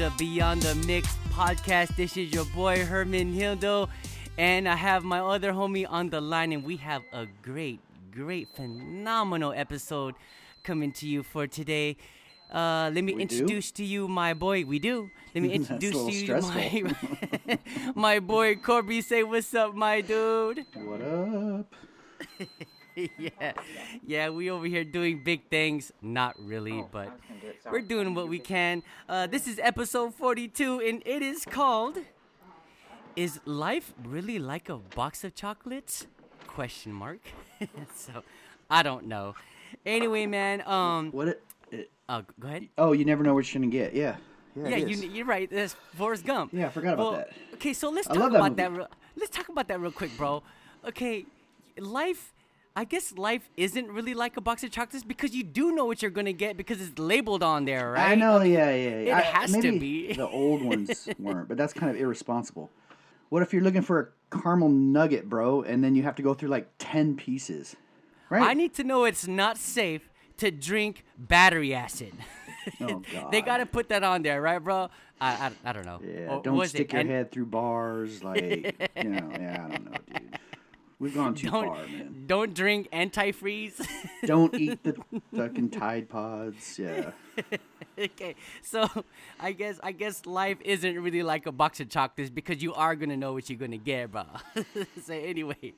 of Beyond the Mix podcast. This is your boy Herman Hildo, and I have my other homie on the line, and we have a great, great, phenomenal episode coming to you for today. Uh, let me We do? introduce to you my boy. We do. Let me introduce to you stressful. my my boy Corby. Say what's up, my dude. What up? yeah, yeah, we over here doing big things. Not really, but we're doing what we can. Uh, this is episode 42, and it is called "Is Life Really Like a Box of Chocolates?" Question mark. so, I don't know. Anyway, man. Um. What it? it Uh, go ahead. oh, you never know what you're gonna get. Yeah. Yeah. Yeah, you, you're right. That's Forrest Gump. Yeah, I forgot about Well, that. Okay, so let's I talk that about movie. that. Real, let's talk about that real quick, bro. Okay, life. I guess life isn't really like a box of chocolates because you do know what you're gonna get because it's labeled on there, right? I know. Yeah. Yeah. yeah. it I- has to be. the old ones weren't, but that's kind of irresponsible. What if you're looking for a caramel nugget, bro, and then you have to go through like ten pieces, right? I need to know it's not safe to drink battery acid. Oh, god. they gotta put that on there, right, bro? I I, I don't know. Yeah. Or don't stick it? your And- head through bars, like you know. Yeah. I don't know, dude. We've gone too Don't far, man. don't drink antifreeze. Don't eat the fucking Tide Pods. Yeah. okay, so I guess I guess life isn't really like a box of chocolates because you are gonna know what you're gonna get, bro. so anyway,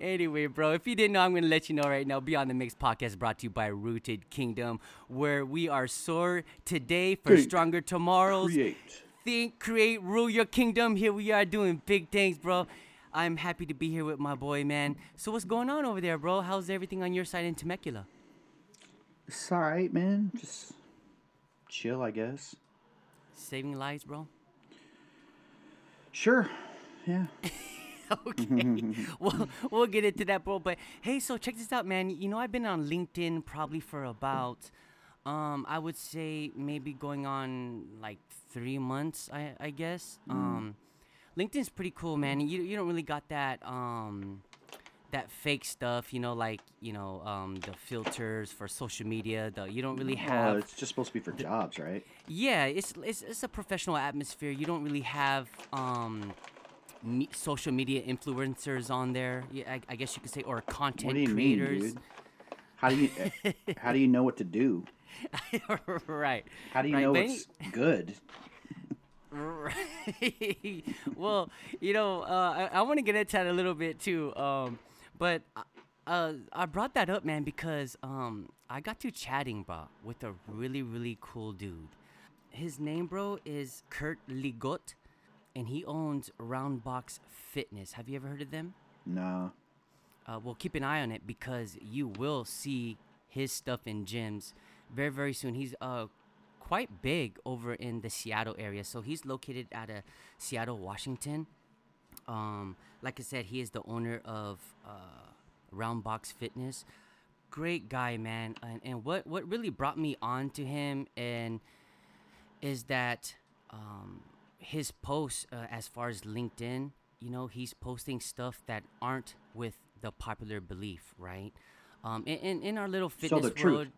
anyway, bro, if you didn't know, I'm gonna let you know right now. Beyond the Mix podcast brought to you by Rooted Kingdom, where we are sore today for stronger tomorrows. Create. Think, create, rule your kingdom. Here we are doing big things, bro. I'm happy to be here with my boy, man. So what's going on over there, bro? How's everything on your side in Temecula? It's all right, man. Just chill, I guess. Saving lives, bro. Sure. Yeah. okay. well, we'll get into that, bro. But hey, so check this out, man. You know, I've been on LinkedIn probably for about, um, I would say maybe going on like three months, I, I guess. Um, LinkedIn's pretty cool, man. You you don't really got that um, that fake stuff, you know, like you know, um, the filters for social media. The you don't really have. it's just supposed to be for jobs, right? Yeah, it's, it's it's a professional atmosphere. You don't really have um, me, social media influencers on there. Yeah, I, I guess you could say, or content What do you creators. mean, dude? How do you eh, how do you know what to do? right. How do you right, know what's good? Right. well, you know, uh, I, I want to get into that a little bit too. Um, but uh, uh, I brought that up, man, because um, I got to chatting, bro, with a really, really cool dude. His name, bro, is Kurt Ligot, and he owns Roundbox Fitness. Have you ever heard of them? No. uh, well, keep an eye on it because you will see his stuff in gyms very, very soon. He's uh quite big over in the Seattle area, so he's located out of Seattle, Washington. Um, like I said, he is the owner of uh, Roundbox Fitness. Great guy, man. And, and what what really brought me on to him and is that um, his posts uh, as far as LinkedIn, you know, he's posting stuff that aren't with the popular belief, right? Um, in, in, in our little fitness truth. world,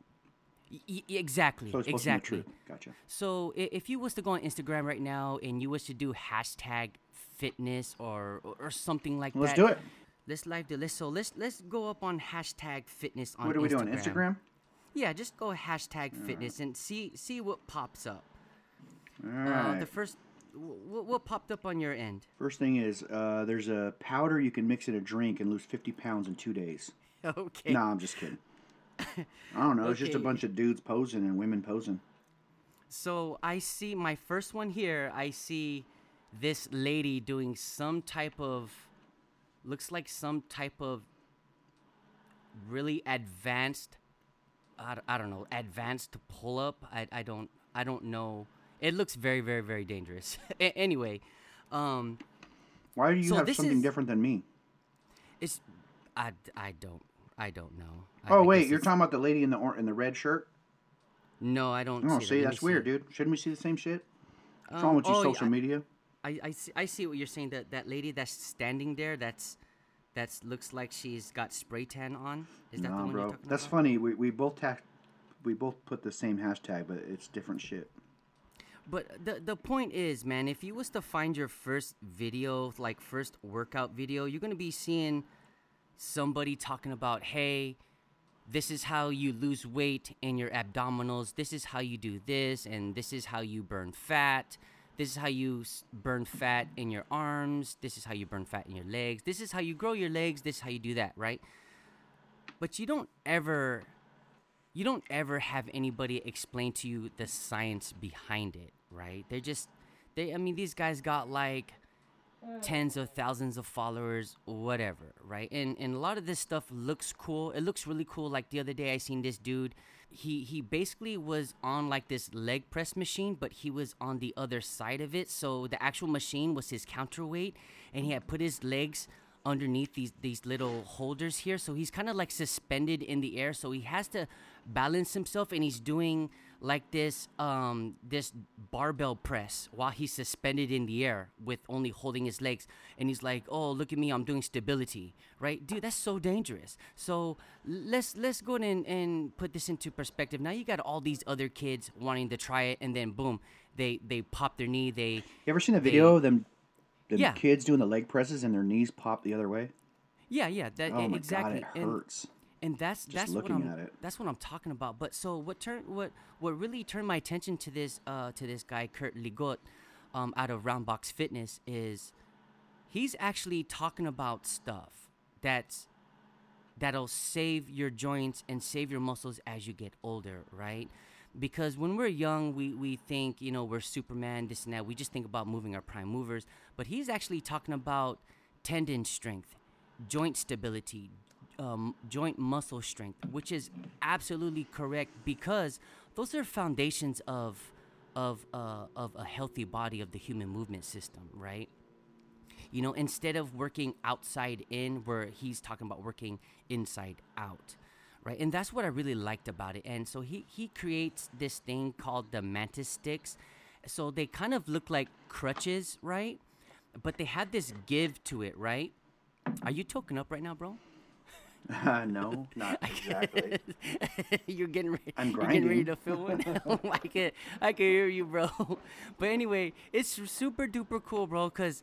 y- exactly, So exactly. to be true. Gotcha. So if you was to go on Instagram right now and you was to do hashtag fitness or or, something like that. Let's do it. Let's live do this. So let's let's go up on hashtag fitness on What are we Instagram. doing? Instagram? Yeah, just go hashtag fitness and see see what pops up. All Uh, right. the first, what, what popped up on your end? First thing is, uh, there's a powder you can mix in a drink and lose 50 pounds in two days. Okay. No, I'm just kidding. I don't know. It's just a bunch of dudes posing and women posing. So I see my first one here. I see this lady doing some type of, looks like some type of really advanced. I don't know, advanced to pull up. I, I don't I don't know. It looks very very very dangerous. A- anyway, um, Why do you So have something is- different than me? it's I, I don't I don't know. Oh I wait, you're it's- talking about the lady in the or- in the red shirt? No, I don't. Oh, see, see, that. That's weird, see. dude. Shouldn't we see the same shit? What's Um, wrong with you, oh, yeah, social I- media? I, I, see, I see what you're saying. That that lady that's standing there, that's that's looks like she's got spray tan on. Is that the one bro. you're talking That's about? funny. We, we both ta- we both put the same hashtag, but it's different shit. But the the point is, man, if you was to find your first video, like first workout video, you're gonna be seeing somebody talking about, hey, this is how you lose weight in your abdominals. This is how you do this, and this is how you burn fat. This is how you burn fat in your arms. This is how you burn fat in your legs. This is how you grow your legs. This is how you do that, right? But you don't ever you don't ever have anybody explain to you the science behind it, right? They're just they I mean these guys got like Mm. tens of thousands of followers whatever right? And and a lot of this stuff looks cool. It looks really cool. Like the other day i seen this dude. He he basically was on like this leg press machine but he was on the other side of it. So the actual machine was his counterweight and he had put his legs underneath these these little holders here. So he's kind of like suspended in the air. So he has to balance himself and he's doing like this um this barbell press while he's suspended in the air with only holding his legs and he's like oh look at me i'm doing stability right dude that's so dangerous so let's let's go and, and put this into perspective now you got all these other kids wanting to try it and then boom they they pop their knee they You ever seen a video of them, The Yeah. kids doing the leg presses and their knees pop the other way? yeah yeah that Oh my exactly god, it hurts. and that's that's what I'm that's what I'm talking about. But so what turned what what really turned my attention to this uh to this guy Kurt Ligot, um out of Roundbox Fitness is he's actually talking about stuff that's that'll save your joints and save your muscles as you get older, right? Because when we're young, we, we think, you know, we're Superman, this and that. We just think about moving our prime movers. But he's actually talking about tendon strength, joint stability, um, joint muscle strength, which is absolutely correct because those are foundations of, of, uh, of a healthy body of the human movement system, right? you know instead of working outside in where he's talking about working inside out right? And that's what i really liked about it. And so he he creates this thing called the mantis sticks. So they kind of look like crutches right? But they had this give to it right? Are you token up right now bro Uh, no, not exactly. you're getting ready. I'm You're getting ready to film one. Oh, I can I can hear you, bro. But anyway, it's super duper cool, bro. Cause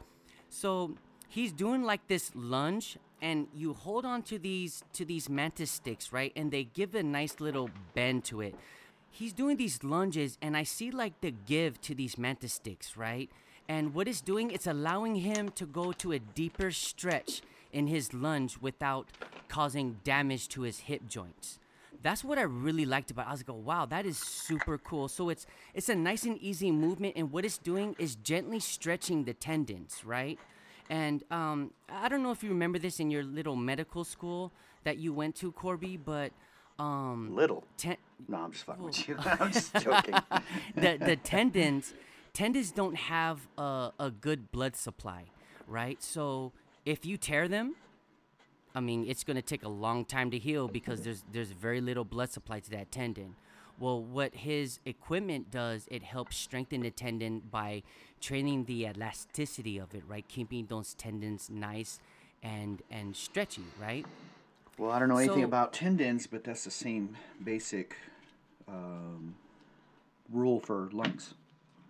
so he's doing like this lunge, and you hold on to these to these mantis sticks, right? And they give a nice little bend to it. He's doing these lunges, and I see like the give to these mantis sticks, right? And what it's doing, it's allowing him to go to a deeper stretch in his lunge without causing damage to his hip joints. That's what I really liked about. It. I was like, wow, that is super cool. So it's it's a nice and easy movement, and what it's doing is gently stretching the tendons, right? And um, I don't know if you remember this in your little medical school that you went to, Corby, but um, Little. ten- No, I'm just fucking with you. I'm just joking. the the tendons tendons don't have a, a good blood supply, right? So if you tear them, I mean, it's going to take a long time to heal because there's there's very little blood supply to that tendon. Well, what his equipment does, it helps strengthen the tendon by training the elasticity of it, right? Keeping those tendons nice and and stretchy, right? Well, I don't know anything So- about tendons, but that's the same basic um, rule for lungs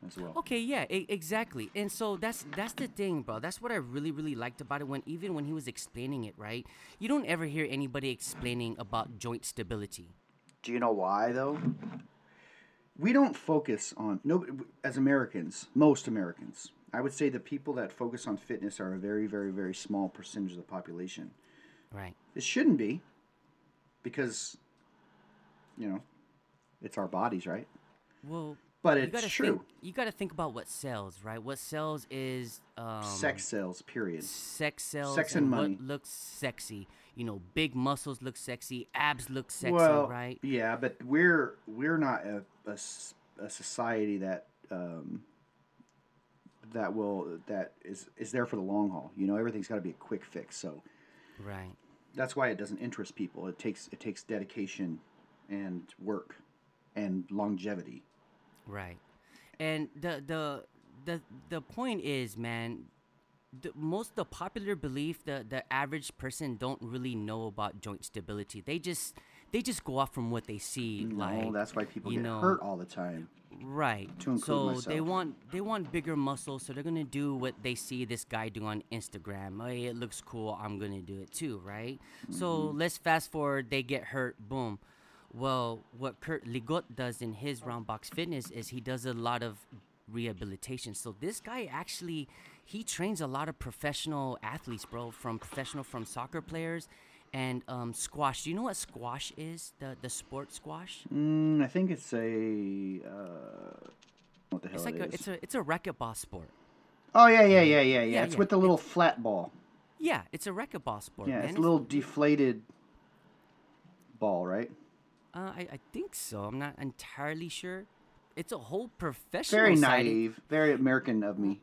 as well. Okay, yeah, e- exactly. And so that's that's the thing, bro. That's what I really really liked about it when even when he was explaining it, right? You don't ever hear anybody explaining about joint stability. Do you know why though? We don't focus on no as Americans, most Americans. I would say the people that focus on fitness are a very, very, very small percentage of the population. Right. It shouldn't be, because, you know, it's our bodies, right? Well, But you gotta true. Think, you got to think about what sells, right? What sells is um, Sex sells. Period. sex sells, Sex and what money. looks sexy. You know, big muscles look sexy, abs look sexy, well, right? yeah, but we're we're not a a society that um, that will that is is there for the long haul. You know, everything's got to be a quick fix. So Right. that's why it doesn't interest people. It takes it takes dedication and work and longevity. Right. And the the the the point is, man, the most the popular belief the the average person don't really know about joint stability. They just they just go off from what they see. No, like that's why people you get know, hurt all the time. Right. so they want they want bigger muscles, so they're gonna do what they see this guy do on Instagram. Hey, it looks cool. I'm gonna do it too, right? So Mm-hmm. let's fast forward. They get hurt. Boom. Well, what Kurt Ligot does in his Roundbox Fitness is he does a lot of rehabilitation. So this guy actually he trains a lot of professional athletes, bro, from professional from soccer players and um, squash. Do you know what squash is? The the sport squash? Mm, I think it's a uh, what the hell It's like it a is. it's a it's a racquetball sport. oh yeah, yeah, yeah, yeah, yeah. Yeah, It's yeah. with the little flat ball. Yeah, it's a racquetball sport, Yeah, man. it's a little deflated ball, right? Uh, I, I think so. I'm not entirely sure. It's a whole professional. Very side- naive, very American of me.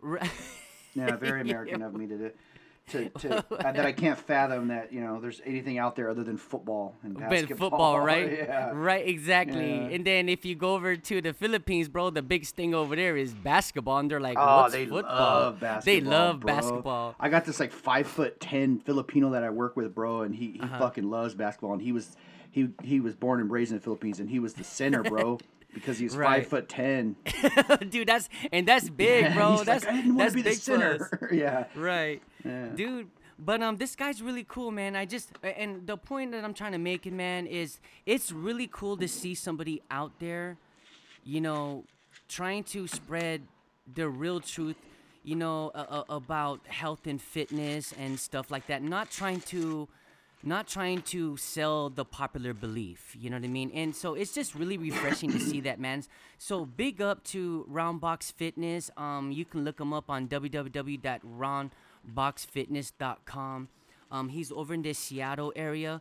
Ra- Yeah, very American of me to do. To, to, uh, that I can't fathom that you know there's anything out there other than football and But basketball. football, right? yeah. Right, exactly. Yeah. And then if you go over to the Philippines, bro, the big thing over there is basketball, and they're like, Oh, "What's they football?" love basketball. They love bro. basketball. I got this like five foot ten Filipino that I work with, bro, and he, he Uh-huh. fucking loves basketball. And he was he he was born and raised in the Philippines, and he was the center, bro, because he's Right. five foot ten. Dude, that's and that's big, bro. He's that's like, that's to be the big center. yeah. Right. Yeah. Dude, but um this guy's really cool, man. I just and the point that I'm trying to make it, man, is it's really cool to see somebody out there, you know, trying to spread the real truth, you know, uh, uh, about health and fitness and stuff like that. Not trying to not trying to sell the popular belief, you know what I mean? And so it's just really refreshing to see that, man. So big up to Roundbox Fitness. Um, you can look him up on www.roundboxfitness.com. Um, he's over in the Seattle area.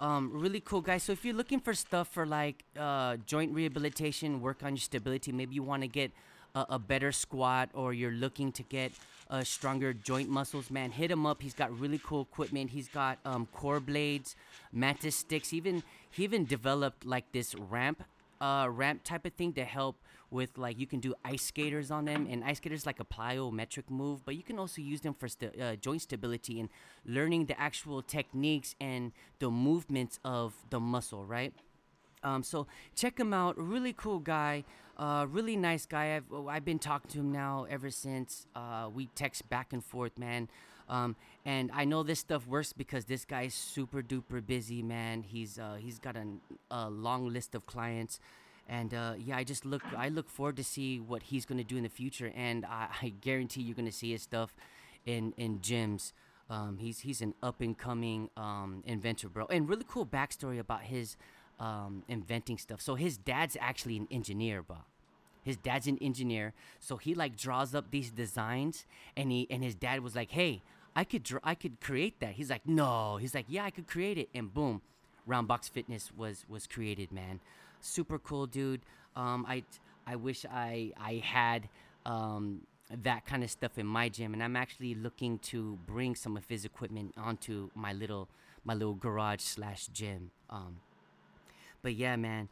Um, really cool guy. So if you're looking for stuff for like uh, joint rehabilitation, work on your stability, maybe you want to get a, a better squat or you're looking to get uh, stronger joint muscles, man, hit him up. He's got really cool equipment. He's got um, core blades, mantis sticks. Even he even developed like this ramp, uh, ramp type of thing to help with like you can do ice skaters on them. And ice skaters like a plyometric move, but you can also use them for st- uh, joint stability and learning the actual techniques and the movements of the muscle, right? Um, so check him out. Really cool guy. Uh, really nice guy. I've oh, I've been talking to him now ever since. Uh, we text back and forth, man. Um, and I know this stuff works because this guy's super duper busy, man. He's uh, he's got an, a long list of clients, and uh, yeah, I just look I look forward to see what he's gonna do in the future, and I, I guarantee you're gonna see his stuff in in gyms. Um, he's he's an up and coming um, inventor, bro, and really cool backstory about his um, inventing stuff. So his dad's actually an engineer, bro. His dad's an engineer, so he like draws up these designs, and he and his dad was like, "Hey, I could draw, I could create that." He's like, "No," he's like, "Yeah, I could create it," and boom, Roundbox Fitness was was created, man. Super cool, dude. Um, I I wish I I had um that kind of stuff in my gym, and I'm actually looking to bring some of his equipment onto my little my little garage slash gym. Um, but yeah, man,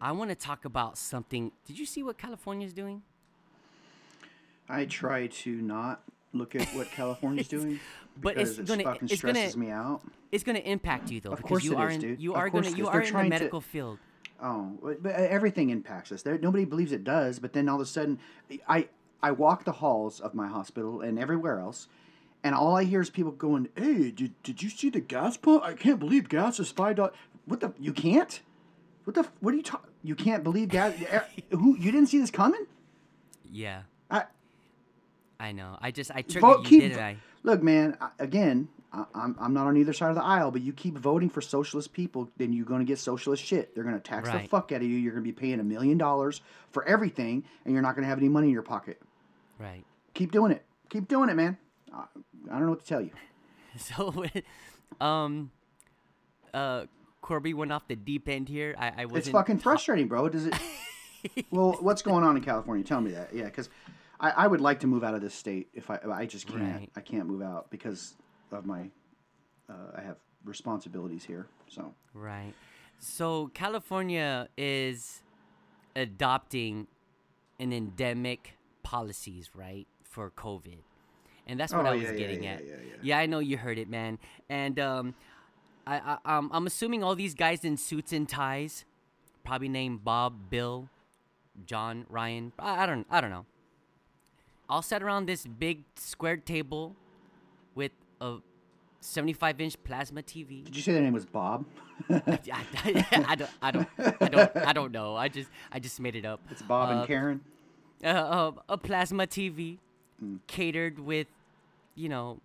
I want to talk about something. Did you see what California's doing? I try to not look at what California's doing, But it's it gonna- fucking it's gonna- stresses me out. It's gonna impact you though, Of because course you are is, in dude. you Of are gonna you are in the trying to- medical field. Oh, but but everything impacts us. There, nobody believes it does, but then all of a sudden, I I walk the halls of my hospital and everywhere else, and all I hear is people going, "Hey, did, did you see the gas pump? I can't believe gas is five dollars. What the? You can't? What the? f- What are you talking? You can't believe? Eh, Who? You didn't see this coming? Yeah, I I know. I just I triggered vote. you, Keep I? look, man. Again, I, I'm I'm not on either side of the aisle, but you keep voting for socialist people, then you're going to get socialist shit. They're going to tax the fuck out of you. You're going to be paying a million dollars for everything, and you're not going to have any money in your pocket. Right. Keep doing it. Keep doing it, man. I, I don't know what to tell you. So, um, uh, Corby went off the deep end here. I, I wasn't. It's fucking frustrating, bro. Does it? well, what's going on in California? Tell me that. Yeah, because I, I would like to move out of this state if I I just can't. Right. I can't move out because of my. Uh, I have responsibilities here, so. Right. So California is adopting an endemic policies, right, for COVID. And that's what Oh, I was yeah, getting yeah, at. yeah, yeah. I know you heard it, man. And um I, I um, I'm assuming all these guys in suits and ties, probably named Bob, Bill, John, Ryan. I, I don't I don't know. All sat around this big square table with a 75 inch plasma TV. Did you say their name was Bob? I, I, I don't I don't I don't I don't know. I just I just made it up. It's Bob Uh, and Karen. uh, uh, a plasma TV catered with, you know,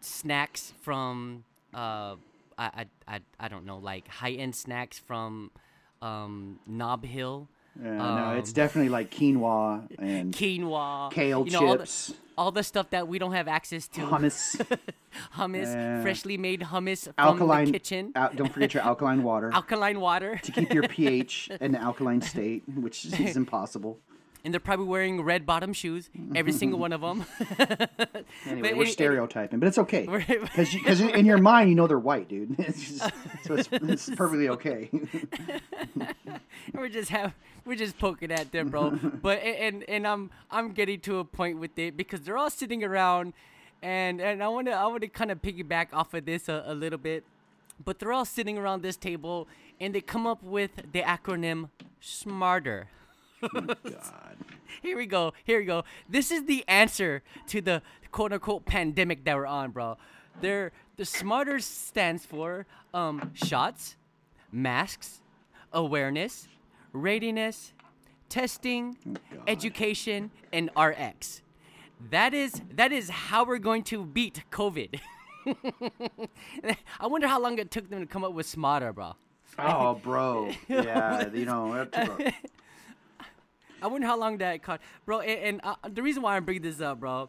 snacks from uh, I, I I don't know, like high end snacks from um, Nob Hill, Yeah, no, it's um, definitely like quinoa and quinoa, kale you know, all the- chips, all the stuff that we don't have access to. hummus, hummus, freshly made hummus from alkaline. the kitchen, al- don't forget your alkaline water alkaline water, to keep your pH in the alkaline state, which is impossible. And they're probably wearing red bottom shoes, every single one of them. Anyway, But we're stereotyping, but it's okay because because in your mind you know they're white, dude. It's just, so it's, it's perfectly okay. we're just have we're just poking at them, bro. but and and I'm I'm getting to a point with it because they're all sitting around, and and I want to I want to kind of piggyback off of this a, a little bit, but they're all sitting around this table and they come up with the acronym SMARTER. God. Here we go. Here we go. This is the answer to the quote unquote pandemic that we're on, bro. They're the smarter stands for um shots, masks, awareness, readiness, testing, education, and RX. That is that is how we're going to beat COVID. I wonder how long it took them to come up with smarter, bro. Oh, bro. Yeah, you know. That took a- I wonder how long that caught, bro. And, and uh, the reason why I'm bringing this up, bro,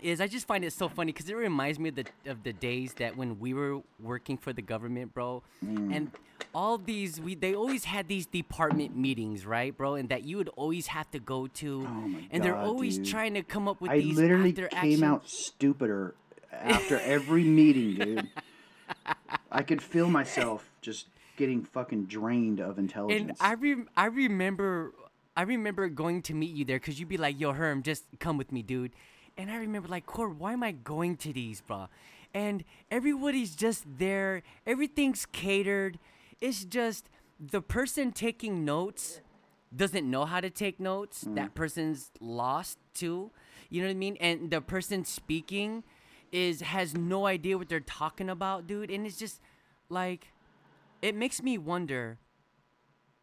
is I just find it so funny because it reminds me of the of the days that when we were working for the government, bro, Mm. and all these we they always had these department meetings, right, bro, and that you would always have to go to, Oh my and they're always dude. trying to come up with I these literally came action. out stupider after every meeting, dude. I could feel myself just getting fucking drained of intelligence. And I rem- I remember I remember going to meet you there because you'd be like, "Yo, Herm, just come with me, dude." And I remember like, "Cord, why am I going to these, bro?" And everybody's just there. Everything's catered. It's just the person taking notes doesn't know how to take notes. Mm-hmm. That person's lost too. You know what I mean? And the person speaking is has no idea what they're talking about, dude. And it's just like it makes me wonder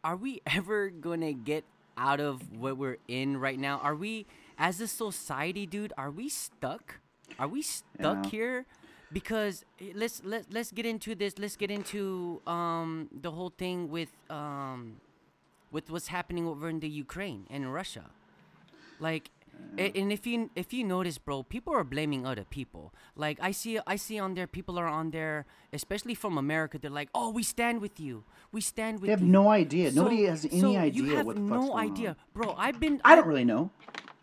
are we ever gonna get out of what we're in right now? Are we, as a society, dude, are we stuck? Are we stuck Yeah. here? Because eh, let's let let's get into this. Let's get into um the whole thing with um with what's happening over in the Ukraine and Russia. Like, a- and if you if you notice, bro, people are blaming other people. Like I see I see on there, people are on there, especially from America. They're like, "Oh, we stand with you. We stand with you. they have you." no idea. So- Nobody has any so idea You have what the no fuck's going idea, on. bro. I've been. I don't really know.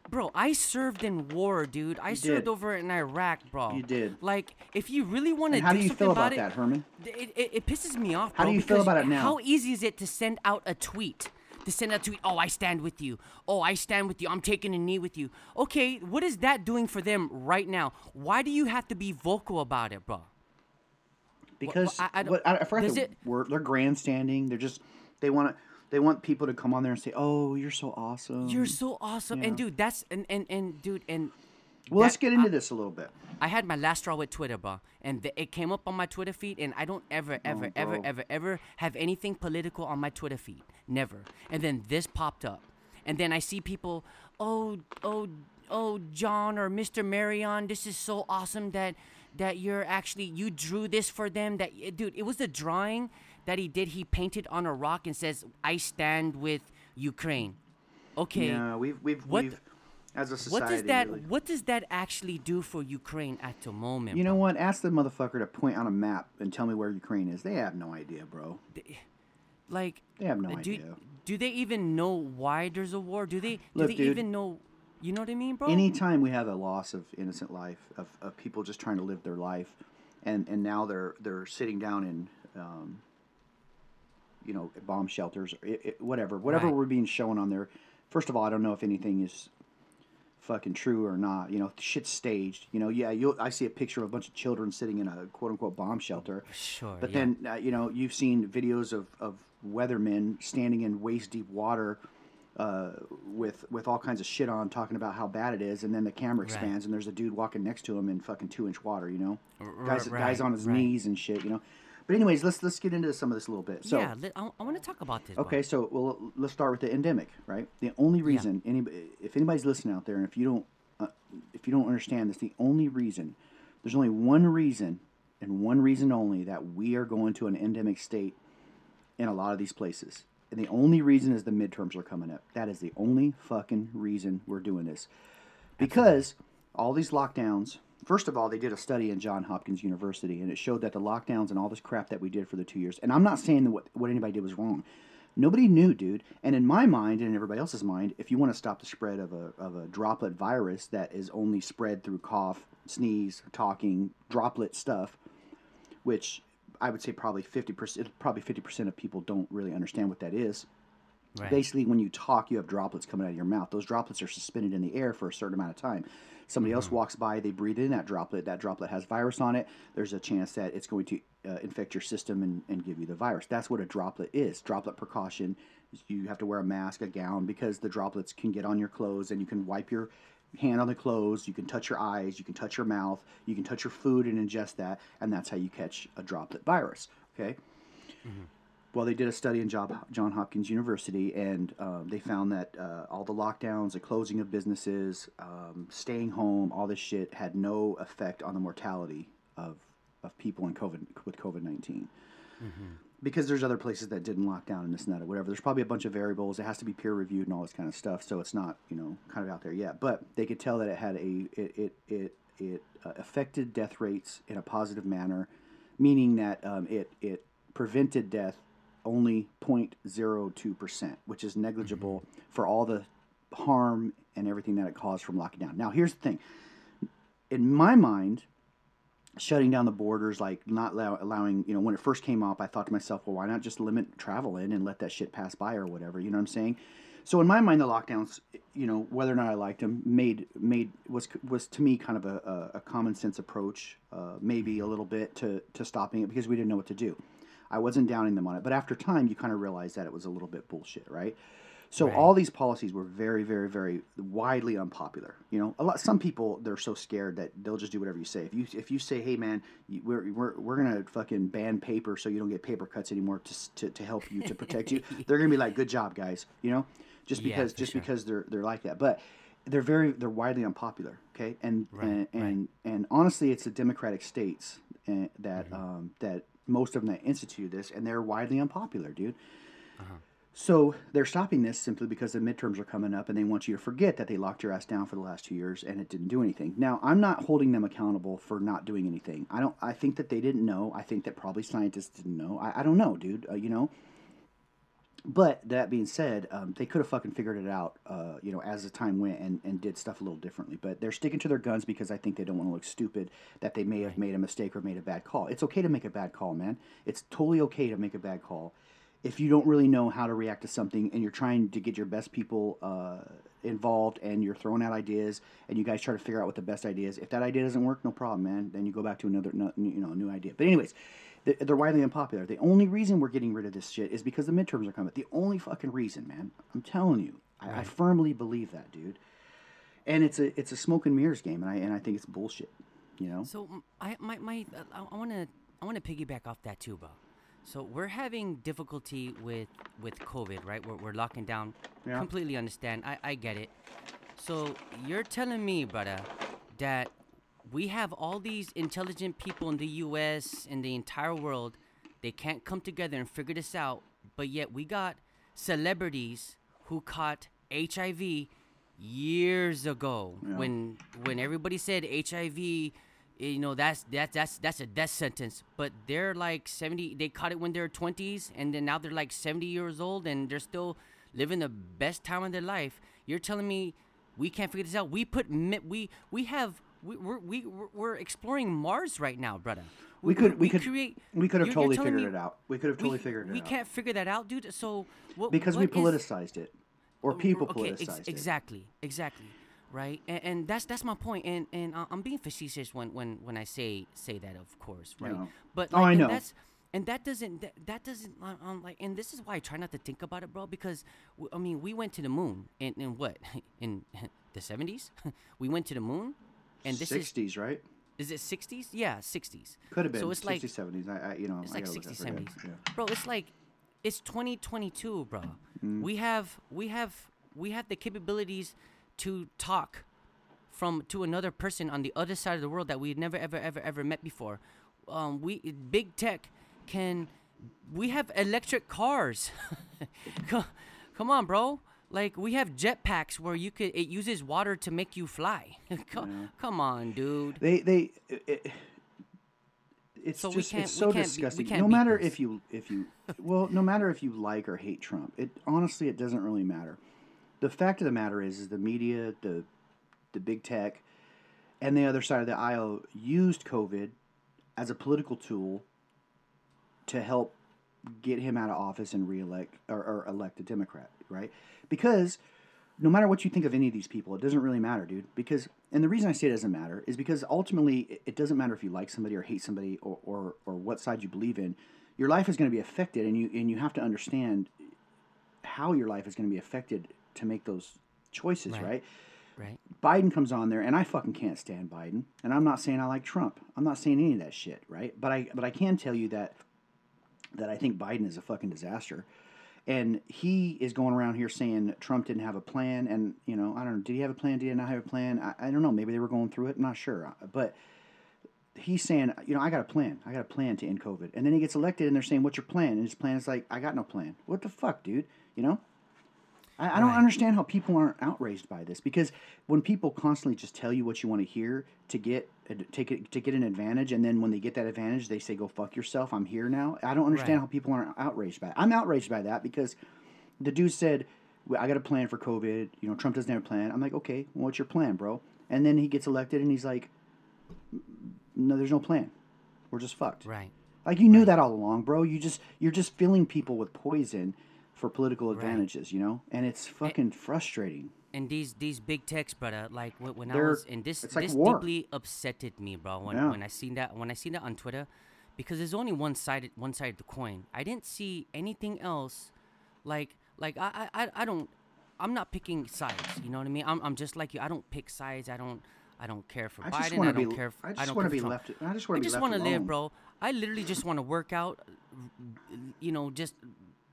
Bro, I served in war, dude. I You served did. over in Iraq, bro. You did. Like, if you really want to And do how do you something feel about it, that, Herman? it, it, it pisses me off. How do you feel about it now? How easy is it to send out a tweet? To send out a tweet, oh, I stand with you. Oh, I stand with you. I'm taking a knee with you. Okay, what is that doing for them right now? Why do you have to be vocal about it, bro? Because I- I don't- what- I, I forgot the it- word. They're grandstanding. They're just they want to they want people to come on there and say, "Oh, you're so awesome." You're so awesome, and dude, that's and and and dude, and well, let's get into this a little bit. I had my last straw with Twitter, bro, and th- it came up on my Twitter feed, and I don't ever, ever, ever, ever, ever have anything political on my Twitter feed, never. And then this popped up, and then I see people, oh, oh, oh, John or Mr. Marion, this is so awesome that that you're actually you drew this for them. That eh, dude, it was the drawing that he did. He painted on a rock and says, "I stand with Ukraine." Okay. Yeah, we've we've What- we've as a society. What does that really- What does that actually do for Ukraine at the moment? You bro? know what? Ask the motherfucker to point on a map and tell me where Ukraine is. They have no idea, bro. like They have no do, idea. do they even know why there's a war do they do Look, they dude, even know you know what i mean bro Anytime we have a loss of innocent life, of, of people just trying to live their life, and, and now they're they're sitting down in, um, you know, bomb shelters, or it, it, whatever, whatever Right. we're being shown on there. First of all, I don't know if anything is fucking true or not. You know, shit's staged. You know, yeah, you I see a picture of a bunch of children sitting in a quote unquote bomb shelter. Sure. But yeah. then, uh, you know, you've seen videos of, of weathermen standing in waist deep water uh, with with all kinds of shit on, talking about how bad it is, and then the camera Right. expands and there's a dude walking next to him in fucking two inch water. You know, guys right, guys on his right. knees and shit. You know. But anyways, let's let's get into some of this a little bit. So yeah, li- I, want to talk about this. Okay, so well, let's start with the endemic, right? The only reason anybody, if anybody's listening out there, and if you don't, uh, if you don't understand this, the only reason, there's only one reason, and one reason only that we are going to an endemic state in a lot of these places, and the only reason is the midterms are coming up. That is the only fucking reason we're doing this, because all these lockdowns. First of all, they did a study in John Hopkins University, and it showed that the lockdowns and all this crap that we did for the two years. And I'm not saying that what, what anybody did was wrong. Nobody knew, dude. And in my mind and in everybody else's mind, if you want to stop the spread of a, of a droplet virus that is only spread through cough, sneeze, talking, droplet stuff, which I would say probably 50%, probably 50% of people don't really understand what that is. Right. Basically, when you talk, you have droplets coming out of your mouth. Those droplets are suspended in the air for a certain amount of time. Somebody else walks by, they breathe in that droplet. That droplet has virus on it. There's a chance that it's going to uh, infect your system and, and give you the virus. That's what a droplet is. Droplet precaution. You have to wear a mask, a gown, because the droplets can get on your clothes and you can wipe your hand on the clothes. You can touch your eyes. You can touch your mouth. You can touch your food and ingest that. And that's how you catch a droplet virus. Okay. Well, they did a study in Job, John Hopkins University, and um, they found that uh, all the lockdowns, the closing of businesses, um, staying home, all this shit had no effect on the mortality of, of people in COVID with COVID 19 because there's other places that didn't lock down and this and that or whatever. There's probably a bunch of variables. It has to be peer reviewed and all this kind of stuff. So it's not you know kind of out there yet. But they could tell that it had a it it it, it uh, affected death rates in a positive manner, meaning that um, it it prevented death only 0.02 percent, which is negligible for all the harm and everything that it caused from locking down. Now here's the thing. In my mind, shutting down the borders, like not allow, allowing, you know, when it first came up, I thought to myself, well, why not just limit travel in and let that shit pass by or whatever? You know what I'm saying? So in my mind, the lockdowns, you know, whether or not I liked them, made made was was to me kind of a, a, a common sense approach, uh, maybe a little bit to to stopping it because we didn't know what to do. I wasn't downing them on it, but after time, you kind of realize that it was a little bit bullshit, right? So all these policies were very, very, very widely unpopular. You know, a lot. Some people they're so scared that they'll just do whatever you say. If you if you say, "Hey, man, we're, we're we're gonna fucking ban paper so you don't get paper cuts anymore to to, to help you to protect you," they're gonna be like, "Good job, guys." You know, just because for just sure. because they're they're like that, but they're very they're widely unpopular. Okay, and Right, and, and and honestly, it's the democratic states uh, that um, that most of them that instituted this, and they're widely unpopular, dude. So they're stopping this simply because the midterms are coming up and they want you to forget that they locked your ass down for the last two years and it didn't do anything. Now, I'm not holding them accountable for not doing anything. I don't. I think that they didn't know. I think that probably scientists didn't know. I, I don't know, dude. Uh, you know. But that being said, um, they could have fucking figured it out, uh, you know, as the time went and, and did stuff a little differently. But they're sticking to their guns because I think they don't want to look stupid that they may have made a mistake or made a bad call. It's okay to make a bad call, man. It's totally okay to make a bad call if you don't really know how to react to something and you're trying to get your best people uh, involved and you're throwing out ideas and you guys try to figure out what the best idea is. If that idea doesn't work, no problem, man. Then you go back to another, you know, new idea. But anyways, they're, widely unpopular. The only reason we're getting rid of this shit is because the midterms are coming. The only fucking reason, man. I'm telling you, I, I firmly believe that, dude. And it's a it's a smoke and mirrors game, and I and I think it's bullshit. You know. So I my my uh, I want to I want to piggyback off that too, bro. So we're having difficulty with with COVID, right? We're, we're locking down. Yeah. Completely understand. I I get it. So you're telling me, brother, that we have all these intelligent people in the U.S. in the entire world. They can't come together and figure this out, but yet we got celebrities who caught HIV years ago Yeah. when when everybody said HIV eh, you know that's that's that's that's a death sentence but they're like 70 they caught it when they're 20s and then now they're like 70 years old and they're still living the best time of their life you're telling me we can't figure this out we put we we have we, we're, we, we're- we're exploring mars right now brother We could we could create we could have totally figured me it out. We could have totally we, figured it we out. We can't figure that out dude so what, because we what is- politicized it, or oh, people okay, politicized ex- it. exactly, exactly. right? And, and that's that's my point. And and I- I'm being facetious when when when I say say that, of course, right? Yeah. But Oh, like, I and know. That's, and that doesn't that, that doesn't I'm like and this is why I try not to think about it, bro. Because w- I mean, we went to the moon in in what in the 70s? we went to the moon, and this is 60s, right? is it 60s? Yeah, 60s. Could have been So it's 60s, like 70s. I, I, you know, it's like gotta look, I 60s, 70s. Yeah. Bro, it's like it's 2022, bro. Mm. We have we have we have the capabilities to talk from to another person on the other side of the world that we've never ever ever ever met before. Um, we big tech can we have electric cars. Come on, bro. Like we have jetpacks where you could it uses water to make you fly. Co- Come on, dude. They they it, it's So just it's so can't be- disgusting. no matter this. if you if you well, no matter if you like or hate Trump, it honestly it doesn't really matter. The fact of the matter is, is the media, the the big tech, and the other side of the aisle used COVID as a political tool to help get him out of office and reelect or, or elect a Democrat, right? Because no matter what you think of any of these people, it doesn't really matter, dude. Because and the reason I say it doesn't matter is because ultimately it- doesn't matter if you like somebody or hate somebody or, or, or what side you believe in. Your life is going to be affected, and you and you have to understand how your life is going to be affected to make those choices, Right. right? Right? Biden comes on there, and I fucking can't stand Biden. And I'm not saying I like Trump. I'm not saying any of that shit, right? But I but I can tell you that that I think Biden is a fucking disaster. And he is going around here saying Trump didn't have a plan. And, you know, I don't know. Did he have a plan? Did he not have a plan? I, I don't know. Maybe they were going through it. I'm not sure. Uh, but he's saying, you know, I got a plan. I got a plan to end COVID. And then he gets elected and they're saying, what's your plan? And his plan is like, I got no plan. What the fuck, dude? You know? I, I don't Right. understand how people aren't outraged by this because when people constantly just tell you what you want to hear to get take it to get an advantage, and then when they get that advantage, they say go fuck yourself. I'm here now. I don't understand Right. how people aren't outraged by it. I'm outraged by that because the dude said, "Well, "I got a plan for COVID." You know, Trump doesn't have a plan. I'm like, okay, well, what's your plan, bro? And then he gets elected, and he's like, "No, there's no plan. We're just fucked." Right. Like you knew that all along, bro. You just you're just filling people with poison for political advantages, you know, and it's fucking frustrating. and these these big techs, brother, uh, like when, when I They're- was and this like this war. deeply upsetted me, bro. When Yeah. when I seen that when I seen that on Twitter, because there's only one sided one side of the coin. I didn't see anything else, like like I I, I- don't I'm not picking sides. You know what I mean? I'm, I'm just like you. I don't pick sides. I don't I don't care for I Biden. I don't be- care. For, I just don't wanna be Trump. left- I just wanna I just wanna live, bro. I literally just want to work out. You know, just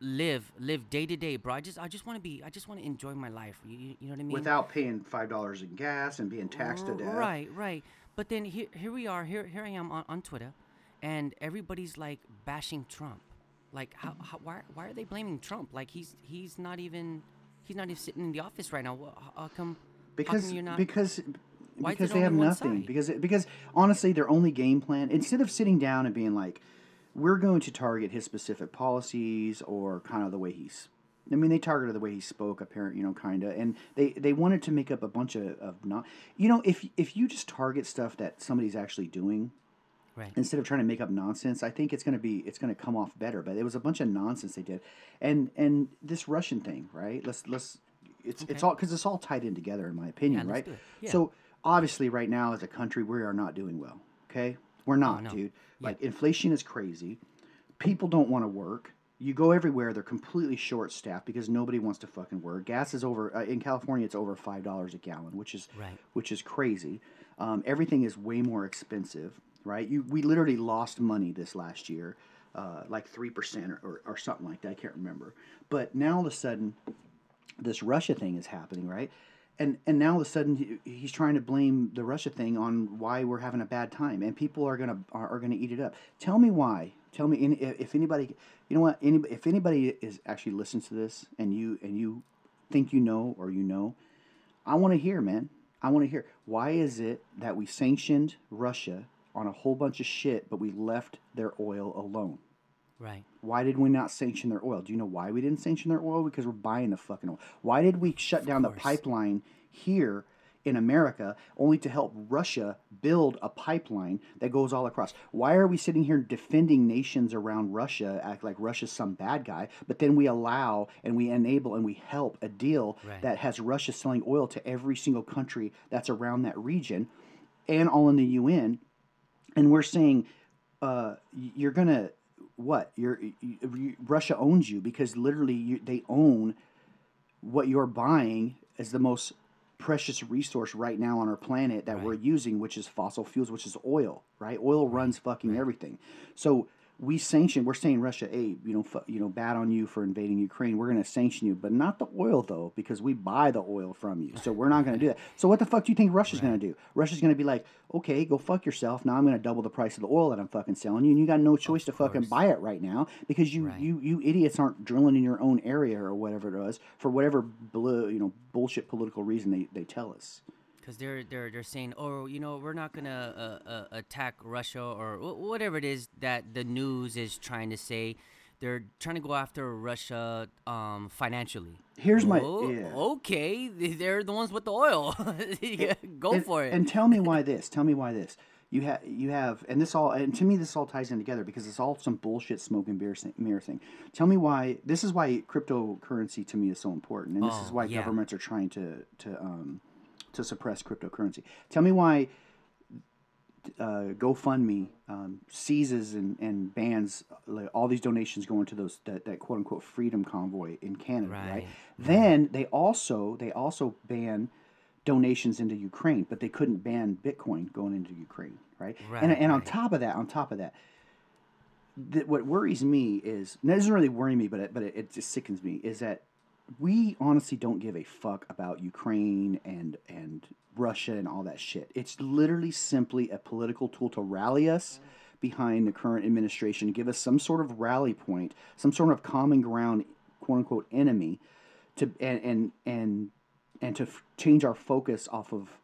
live live day to day, bro. I just I just want to be. I just want to enjoy my life. You, you know what I mean? Without paying five dollars in gas and being taxed to death. Right, right. But then here, here we are. Here, here I am on, on Twitter, and everybody's like bashing Trump. Like, how, how, why, why are they blaming Trump? Like, he's, he's not even, he's not even sitting in the office right now. How, how come? how because come you're not? because Why because they have nothing side? because because honestly their only game plan instead of sitting down and being like we're going to target his specific policies or kind of the way he's I mean they targeted the way he spoke apparent you know kind of and they they wanted to make up a bunch of, of not you know if if you just target stuff that somebody's actually doing right. instead of trying to make up nonsense i think it's going to be it's going to come off better but it was a bunch of nonsense they did and and this russian thing right let's let's it's it's all because it's all tied in together in my opinion Yeah, right. Yeah. so obviously right now as a country we are not doing well okay we're not Oh, no. dude Yeah. like inflation is crazy people don't want to work you go everywhere they're completely short staffed because nobody wants to fucking work gas is over uh, in california it's over five dollars a gallon which is Right. which is crazy. Um, everything is way more expensive, right? You we literally lost money this last year, uh, like three percent or, or, or something like that. I can't remember. But now all of a sudden, this Russia thing is happening, right? And and now all of a sudden he, he's trying to blame the Russia thing on why we're having a bad time, and people are gonna are, are gonna eat it up. Tell me why. Tell me if anybody, you know what? Any, if anybody is actually listens to this and you and you think you know or you know, I want to hear, man. I want to hear. Why is it that we sanctioned Russia on a whole bunch of shit, but we left their oil alone? Right. Why did we not sanction their oil? Do you know why we didn't sanction their oil? Because we're buying the fucking oil. Why did we shut down the pipeline here in America, only to help Russia build a pipeline that goes all across. Why are we sitting here defending nations around Russia, act like Russia's some bad guy, but then we allow and we enable and we help a deal Right. that has Russia selling oil to every single country that's around that region and all in the UN? And we're saying, uh, you're gonna what? You're you, you, Russia owns you because literally you, they own what you're buying as the most precious resource right now on our planet that we're using, which is fossil fuels, which is oil, right? Oil runs fucking everything. So we sanction. We're saying Russia, hey, you know, fu- you know, bad on you for invading Ukraine. We're going to sanction you, but not the oil though, because we buy the oil from you. So we're not going to do that. So what the fuck do you think Russia's going to do? Russia's going to be like, okay, go fuck yourself. Now I'm going to double the price of the oil that I'm fucking selling you, and you got no choice to fucking buy it right now because you Right. you you idiots aren't drilling in your own area or whatever it was for whatever bl- you know bullshit political reason they, they tell us. Because they're they're they're saying, oh, you know, we're not gonna uh, uh, attack Russia or wh- whatever it is that the news is trying to say. They're trying to go after Russia um, financially. Here's my- Oh, yeah. okay. They're the ones with the oil. Go and, for it. And tell me why this. Tell me why this. You have you have, and this all, and to me, this all ties in together because it's all some bullshit smoke and beer thing, mirror thing. Tell me why. This is why cryptocurrency to me is so important, and this is Oh, why yeah. governments are trying to to um, to suppress cryptocurrency. Tell me why uh, GoFundMe um, seizes and, and bans all these donations going to those that, that quote unquote freedom convoy in Canada, right? Right. Then they also they also ban donations into Ukraine, but they couldn't ban Bitcoin going into Ukraine, right? and Right, and on right. top of that, on top of that, th- what worries me is and it doesn't really worry me, but it, but it, it just sickens me is that we honestly don't give a fuck about Ukraine and and Russia and all that shit. It's literally simply a political tool to rally us behind the current administration, give us some sort of rally point, some sort of common ground, quote unquote enemy, to and and and and to f- change our focus off of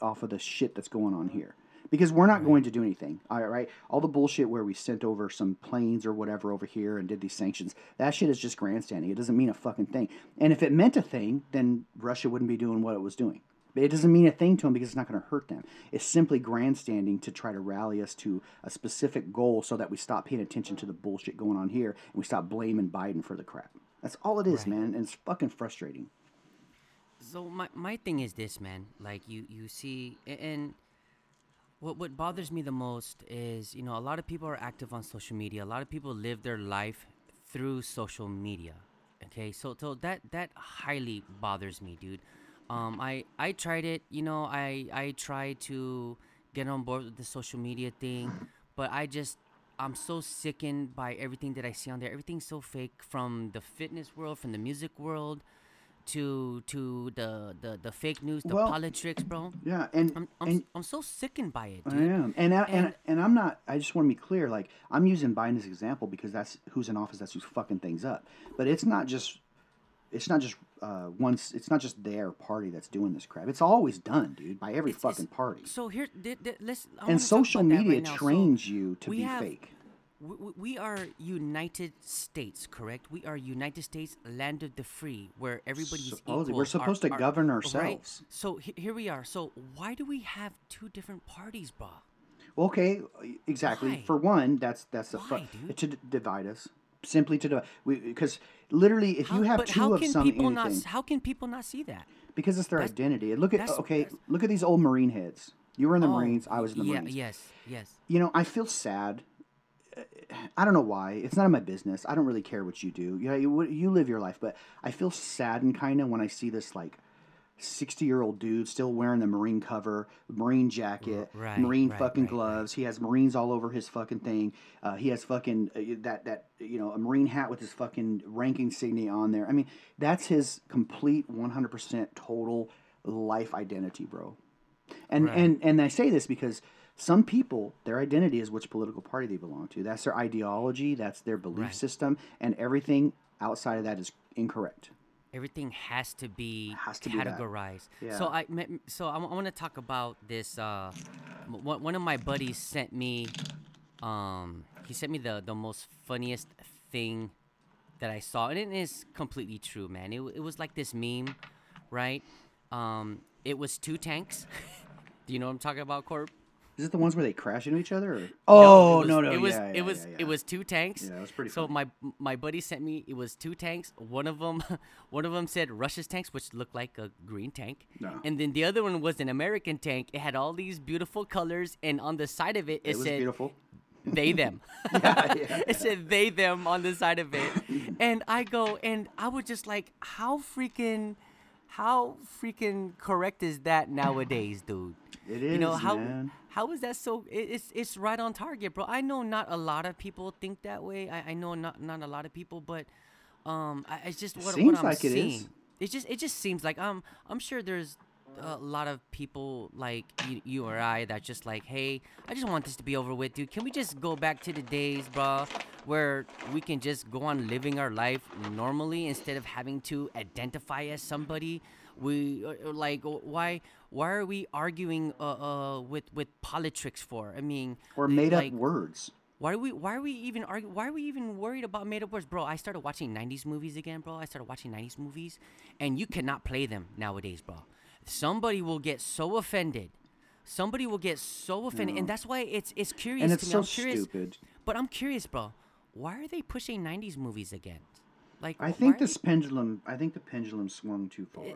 off of the shit that's going on here. Because we're not going to do anything, all right? All the bullshit where we sent over some planes or whatever over here and did these sanctions, that shit is just grandstanding. It doesn't mean a fucking thing. And if it meant a thing, then Russia wouldn't be doing what it was doing. But it doesn't mean a thing to them because it's not going to hurt them. It's simply grandstanding to try to rally us to a specific goal so that we stop paying attention to the bullshit going on here and we stop blaming Biden for the crap. That's all it is, Right. man. And it's fucking frustrating. So my my thing is this, man. Like you you see, and what what bothers me the most is you know a lot of people are active on social media. A lot of people live their life through social media. Okay, so so that that highly bothers me, dude. Um, I I tried it. You know, I I tried to get on board with the social media thing, but I just I'm so sickened by everything that I see on there. Everything's so fake from the fitness world, from the music world, to to the the, the fake news, the Well, politics, bro. Yeah, and I'm I'm, and I'm so sickened by it, I am, and I, and And- and I'm not. I just want to be clear. Like I'm using Biden as an example because that's who's in office. That's who's fucking things up. But it's not just. It's not just uh, once. It's not just their party that's doing this crap. It's always done, dude, by every It's- it's- fucking party. So here, th- th- let's. I And social media right now. So trains you to be have- fake. We, are United States, correct? We are United States, land of the free, where everybody's Supposedly. equal. We're supposed to govern right? ourselves. So he- here we are. So why do we have two different parties, bro? Okay, exactly. Why? For one, that's that's the Why, fu- dude? to d- divide us. Simply to divide. Because literally, if you have two of can some people anything, not? How can people not see that? because it's their That's- identity. Look at okay, look at these old Marine heads. You were in the Oh, Marines. I was in the yeah, Marines. Yes, yes. You know, I feel sad. I don't know why. It's none of my business. I don't really care what you do. You know, you, you live your life, but I feel saddened kind of when I see this like sixty year old dude still wearing the Marine cover, Marine jacket, right, Marine right, fucking right, gloves. He has Marines all over his fucking thing. Uh, he has fucking uh, that that you know a Marine hat with his fucking rank insignia on there. I mean, that's his complete one hundred percent total life identity, bro. And and and I say this because some people their identity is which political party they belong to. That's their ideology. That's their belief Right. system, and everything outside of that is incorrect. Everything has to be Has to be categorized. Yeah. So I so I, want to talk about this. Uh, one one of my buddies sent me. Um, he sent me the the most funniest thing that I saw, and it is completely true, man. It, it was like this meme, right? Um, it was two tanks. Do you know what I'm talking about, Corp? Is it the ones where they crash into each other? Or? Oh, no, Oh was, no, no, It was yeah, it yeah, was yeah, it yeah. was two tanks. Yeah, that was pretty So funny. my my buddy sent me. It was two tanks. One of them, one of them said Russia's tanks, which looked like a green tank. No. And then the other one was an American tank. It had all these beautiful colors, and on the side of it, it, It was said beautiful. they them. Yeah, yeah. it said they them on the side of it, and I go and I was just like, how freaking, how freaking correct is that nowadays, dude? It you know how man. How is that so it's it's right on target bro i know not a lot of people think that way i, I know not not a lot of people but um I, it's just what, Seems what i'm like it is. seeing it just it just seems like um i'm sure there's a lot of people like you, you or I that just like, hey, I just want this to be over with, dude. Can we just go back to the days, bro, where we can just go on living our life normally instead of having to identify as somebody? We uh, uh, like uh, why why are we arguing uh, uh with with politics for? I mean, Or uh, made like, up words. why are we why are we even argue why are we even worried about made up words bro i started watching 90s movies again bro i started watching 90s movies and you cannot play them nowadays bro somebody will get so offended somebody will get so offended and that's why it's it's curious And it's to me so i'm curious stupid. but i'm curious bro why are they pushing 90s movies again like I think this pendulum. I think the pendulum swung too far. they-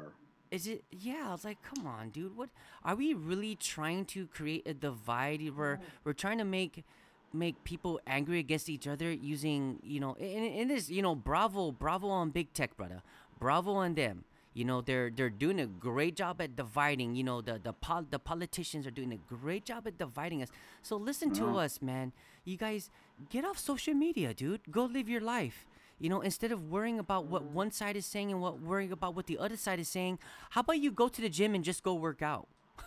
is it yeah i was like come on dude what are we really trying to create a divide? Where mm. we're trying to make make people angry against each other using you know in, in this you know bravo bravo on big tech brother. Bravo on them. You know they're they're doing a great job at dividing you know the the pol- the politicians are doing a great job at dividing us. So listen to mm-hmm. us man. You guys get off social media dude. Go live your life you know, instead of worrying about what one side is saying and what worrying about what the other side is saying, how about you go to the gym and just go work out?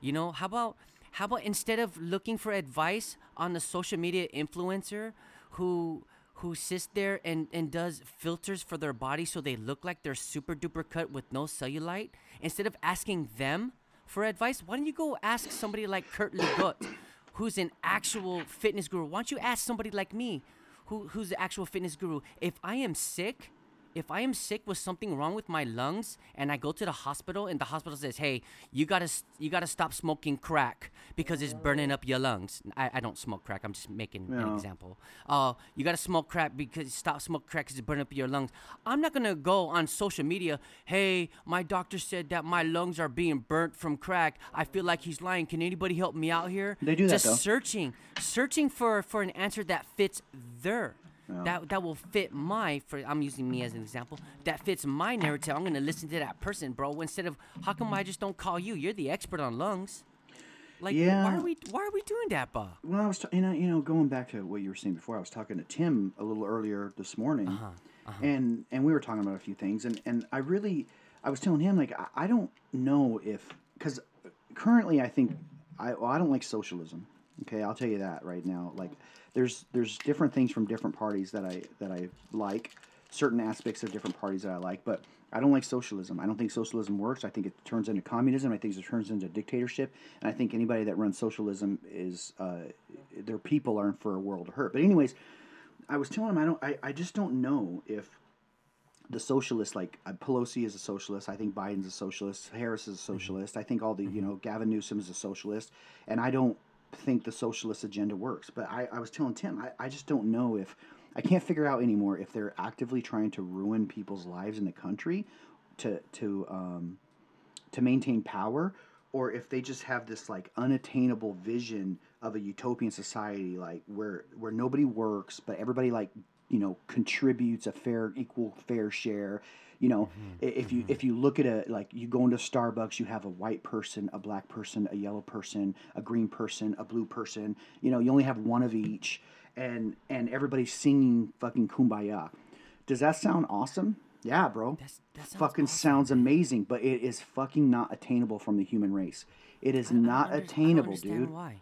You know, how about how about instead of looking for advice on a social media influencer who who sits there and, and does filters for their body so they look like they're super duper cut with no cellulite, instead of asking them for advice, why don't you go ask somebody like Kurt Legut, who's an actual fitness guru? Why don't you ask somebody like me, who, who's the actual fitness guru? If I am sick, if I am sick with something wrong with my lungs and I go to the hospital and the hospital says, "Hey, you gotta you gotta stop smoking crack because it's burning up your lungs." I, I don't smoke crack. I'm just making an example. Uh, you gotta smoke crack because stop smoke crack because it's burning up your lungs. I'm not gonna go on social media. Hey, my doctor said that my lungs are being burnt from crack. I feel like he's lying. Can anybody help me out here? They do that, Just though. searching, searching for for an answer that fits their that that will fit my for I'm using me as an example that fits my narrative. I'm gonna listen to that person, bro. Instead of how come I just don't call you? You're the expert on lungs. Like why are we why are we doing that, Bob? Well, I was, ta- you know, you know, going back to what you were saying before, I was talking to Tim a little earlier this morning, Uh-huh, and and we were talking about a few things, and and I really, I was telling him like I, I don't know if because currently I think I well, I don't like socialism. Okay, I'll tell you that right now. Like there's there's different things from different parties that I that I like, certain aspects of different parties that I like, but I don't like socialism. I don't think socialism works. I think it turns into communism. I think it turns into dictatorship, and I think anybody that runs socialism is uh, their people are in for a world of hurt. But anyways, I was telling him I don't. I, I just don't know if the socialists like uh, Pelosi is a socialist. I think Biden's a socialist. Harris is a socialist. I think all the you know Gavin Newsom is a socialist, and I don't think the socialist agenda works. But I, I was telling Tim I, I just don't know if I can't figure out anymore if they're actively trying to ruin people's lives in the country to to um, to maintain power or if they just have this like unattainable vision of a utopian society like where where nobody works but everybody like you know contributes a fair equal fair share you know mm-hmm. i if you mm-hmm. if you look at a like you go into starbucks you have a white person a black person a yellow person a green person a blue person you know you only have one of each and and everybody's singing fucking kumbaya does that sound awesome yeah bro That's that sounds fucking awesome. sounds amazing, but it is fucking not attainable from the human race. It is I not I attainable, dude. Why?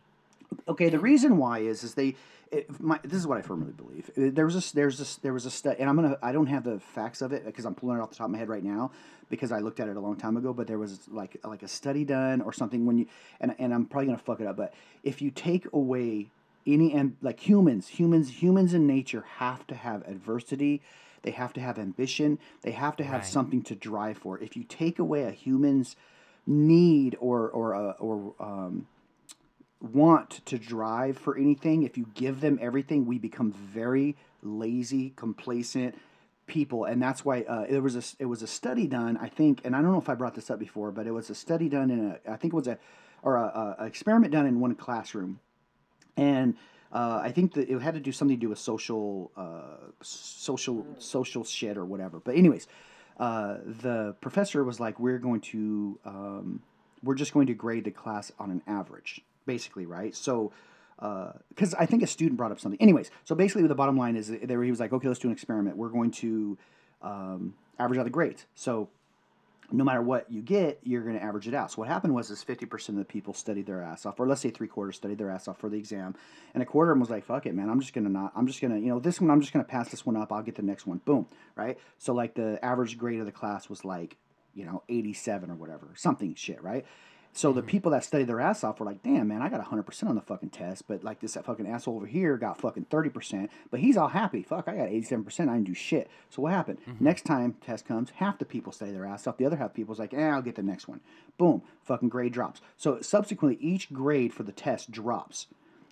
Okay, the reason why is is they. It, my, this is what I firmly believe. Uh, There was a there's a there was a study, and I'm gonna I don't have the facts of it because I'm pulling it off the top of my head right now because I looked at it a long time ago. But there was like like a study done or something when you and and I'm probably gonna fuck it up, but if you take away any and like humans, humans, humans in nature have to have adversity. They have to have ambition. They have to have Right. something to drive for. If you take away a human's need or or uh, or um, want to drive for anything, if you give them everything, we become very lazy, complacent people, and that's why uh, there was a it was a study done, I think, and I don't know if I brought this up before, but it was a study done in a I think it was a or a, a, experiment done in one classroom, and uh, I think that it had to do something to do with social uh, social social shit or whatever. But anyways, uh, the professor was like, "We're going to um, we're just going to grade the class on an average, basically, right?" So. Because I think a student brought up something. Anyways, so basically, the bottom line is there he was like, "Okay, let's do an experiment. We're going to um, average out the grades." So no matter what you get, you're going to average it out. So what happened was is 50% of the people studied their ass off, or let's say three quarters studied their ass off for the exam, and a quarter of them was like, fuck it, man, I'm just going to not, I'm just going to, you know, this one, I'm just going to pass this one up, I'll get the next one, boom, right? So like the average grade of the class was like, you know, 87 or whatever, something shit, right? So the people that studied their ass off were like, damn, man, I got 100% on the fucking test, but like this that fucking asshole over here got fucking 30%, but he's all happy. Fuck, I got 87%, I didn't do shit. So what happened? Next time test comes, half the people study their ass off, the other half people's like, eh, I'll get the next one. Boom, fucking grade drops. So subsequently, each grade for the test drops.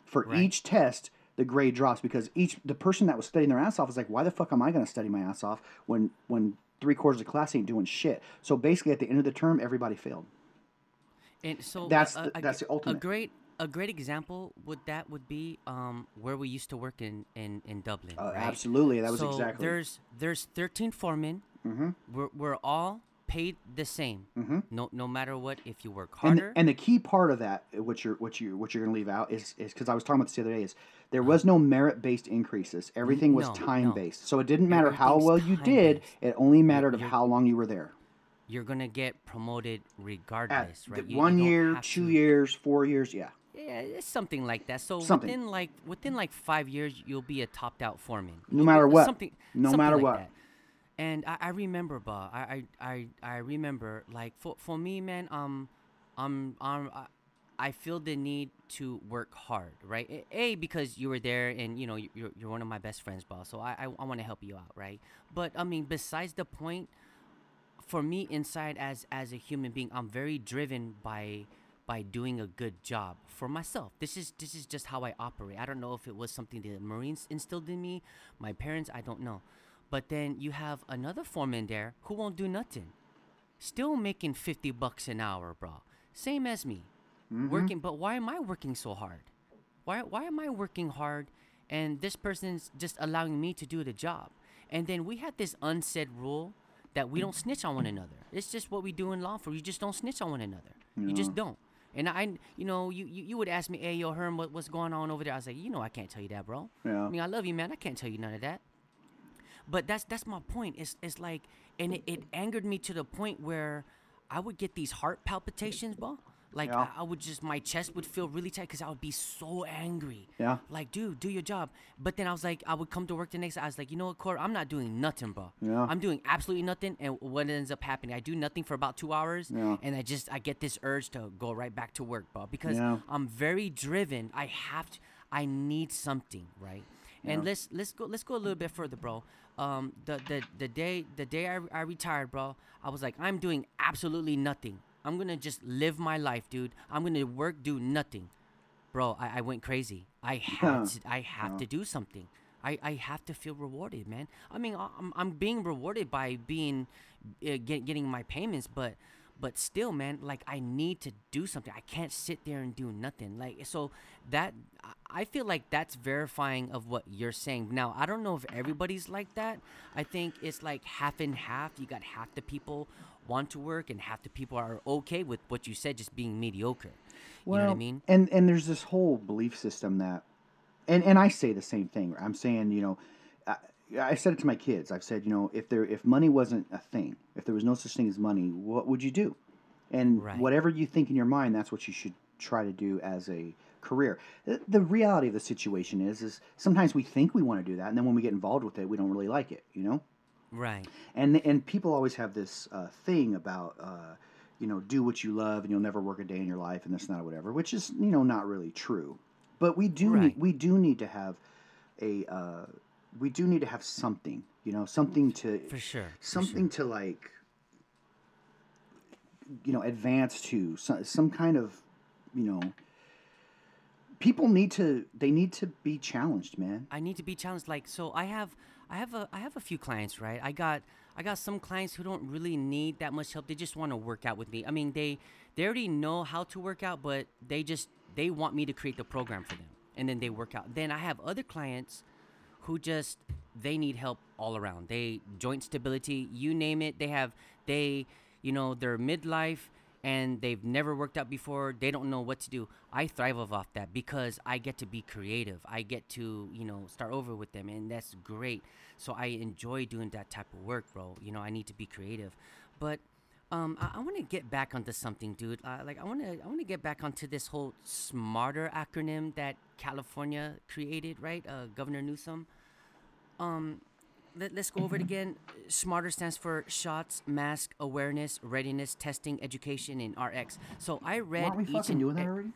For Right. each test, the grade drops because each the person that was studying their ass off is like, why the fuck am I going to study my ass off when when three quarters of the class ain't doing shit? So basically, at the end of the term, everybody failed. And so That's uh, the- a- that's the a ultimate. great a great example would that would be um, where we used to work in in in Dublin. Uh, right? Absolutely, that was so exactly. There's there's 13 foremen. Mm-hmm. We're we're all paid the same. Mm-hmm. No no matter what. If you work and, harder, and the key part of that, uh, what you're what you what you're going to leave out is is because I was talking about this the other day is there was no merit based increases. Everything was no, time no. based. So it didn't matter how well you did. It only mattered of how long you were there. You're gonna get promoted At regardless, right? You- you one year, two to- years, four years, yeah. Yeah, it's something like that. So Something. within like within like five years, you'll be a topped out foreman. No matter what. Something. No something matter like what. that. And I, I remember, bah, I, I I I remember like for for me, man. Um, I'm I'm. I feel the need to work hard, right? A, because you were there, and you know you- you're you're one of my best friends, boss. So I I, I want to help you out, right? But I mean, besides the point, for me inside as as a human being i'm very driven by by doing a good job for myself. This is this is just how i operate. I don't know if it was something the marines instilled in me my parents i don't know. But then you have another foreman there who won't do nothing. Still making 50 bucks an hour bro. Same as me. Mm-hmm. Working but why am i working so hard? Why why am I working hard and this person's just allowing me to do the job? And then we had this unsaid rule that we don't snitch on one mm. another. It's just what we do in law for. You just don't snitch on one another. You just don't. And I, you know, you, you, you would ask me, hey, yo, Herm, what, what's going on over there? I was like, you know, I can't tell you that, bro. Yeah. I mean, I love you, man. I can't tell you none of that. But that's that's my point. It's it's like, and it, it angered me to the point where I would get these heart palpitations, bro. Like Yeah. I, I would just my chest would feel really tight because I would be so angry. Yeah. Like, dude, do your job. But then I was like, I would come to work the next. I was like, you know what, Core? I'm not doing nothing, bro. Yeah. I'm doing absolutely nothing. And what ends up happening? I do nothing for about two hours, Yeah. and I just I get this urge to go right back to work, bro. Because Yeah. I'm very driven. I have to. I need something, right? And Yeah. let's let's go let's go a little bit further, bro. Um, the the the day the day I, I retired, bro, I was like, I'm doing absolutely nothing. I'm gonna just live my life, dude. I'm gonna work, do nothing, bro. I, I went crazy. I had to I have to do something. I, I have to feel rewarded, man. I mean, I'm, I'm being rewarded by being uh, get, getting my payments, but but still, man, like I need to do something. I can't sit there and do nothing. Like so that I feel like that's verifying of what you're saying. Now, I don't know if everybody's like that. I think it's like half and half. You got half the people want to work and half the people are okay with what you said just being mediocre. you know what I mean? And and there's this whole belief system that, and and I say the same thing. I'm saying you know, I, I said it to my kids. I've said you know if there if money wasn't a thing, if there was no such thing as money, what would you do? And Right. whatever you think in your mind, that's what you should try to do as a career. The reality of the situation is is sometimes we think we want to do that, and then when we get involved with it, we don't really like it. You know. Right. and and people always have this uh, thing about uh, you know do what you love and you'll never work a day in your life and this and that or whatever which is you know not really true but we do Right. need, we do need to have a uh, we do need to have something, you know, something to For sure. for something to like you know advance to some, some kind of you know people need to they need to be challenged man I need to be challenged. Like, so I have, I have a, I have a few clients, right? I got, I got some clients who don't really need that much help. They just want to work out with me. I mean, they, they already know how to work out, but they just, they want me to create the program for them, and then they work out. Then I have other clients who just, they need help all around. They joint stability, you name it. They have, they, you know, they're midlife and they've never worked out before they don't know what to do i thrive off that because i get to be creative i get to you know start over with them and that's great so i enjoy doing that type of work bro you know i need to be creative but um, I, I want to get back onto something, dude. Uh, like, I want to, I want to get back onto this whole smarter acronym that California created, right? Uh, Governor Newsom. Um, let, us go over it again. SMARTER stands for shots, mask, awareness, readiness, testing, education, and RX. So I read aren't we fucking doing that already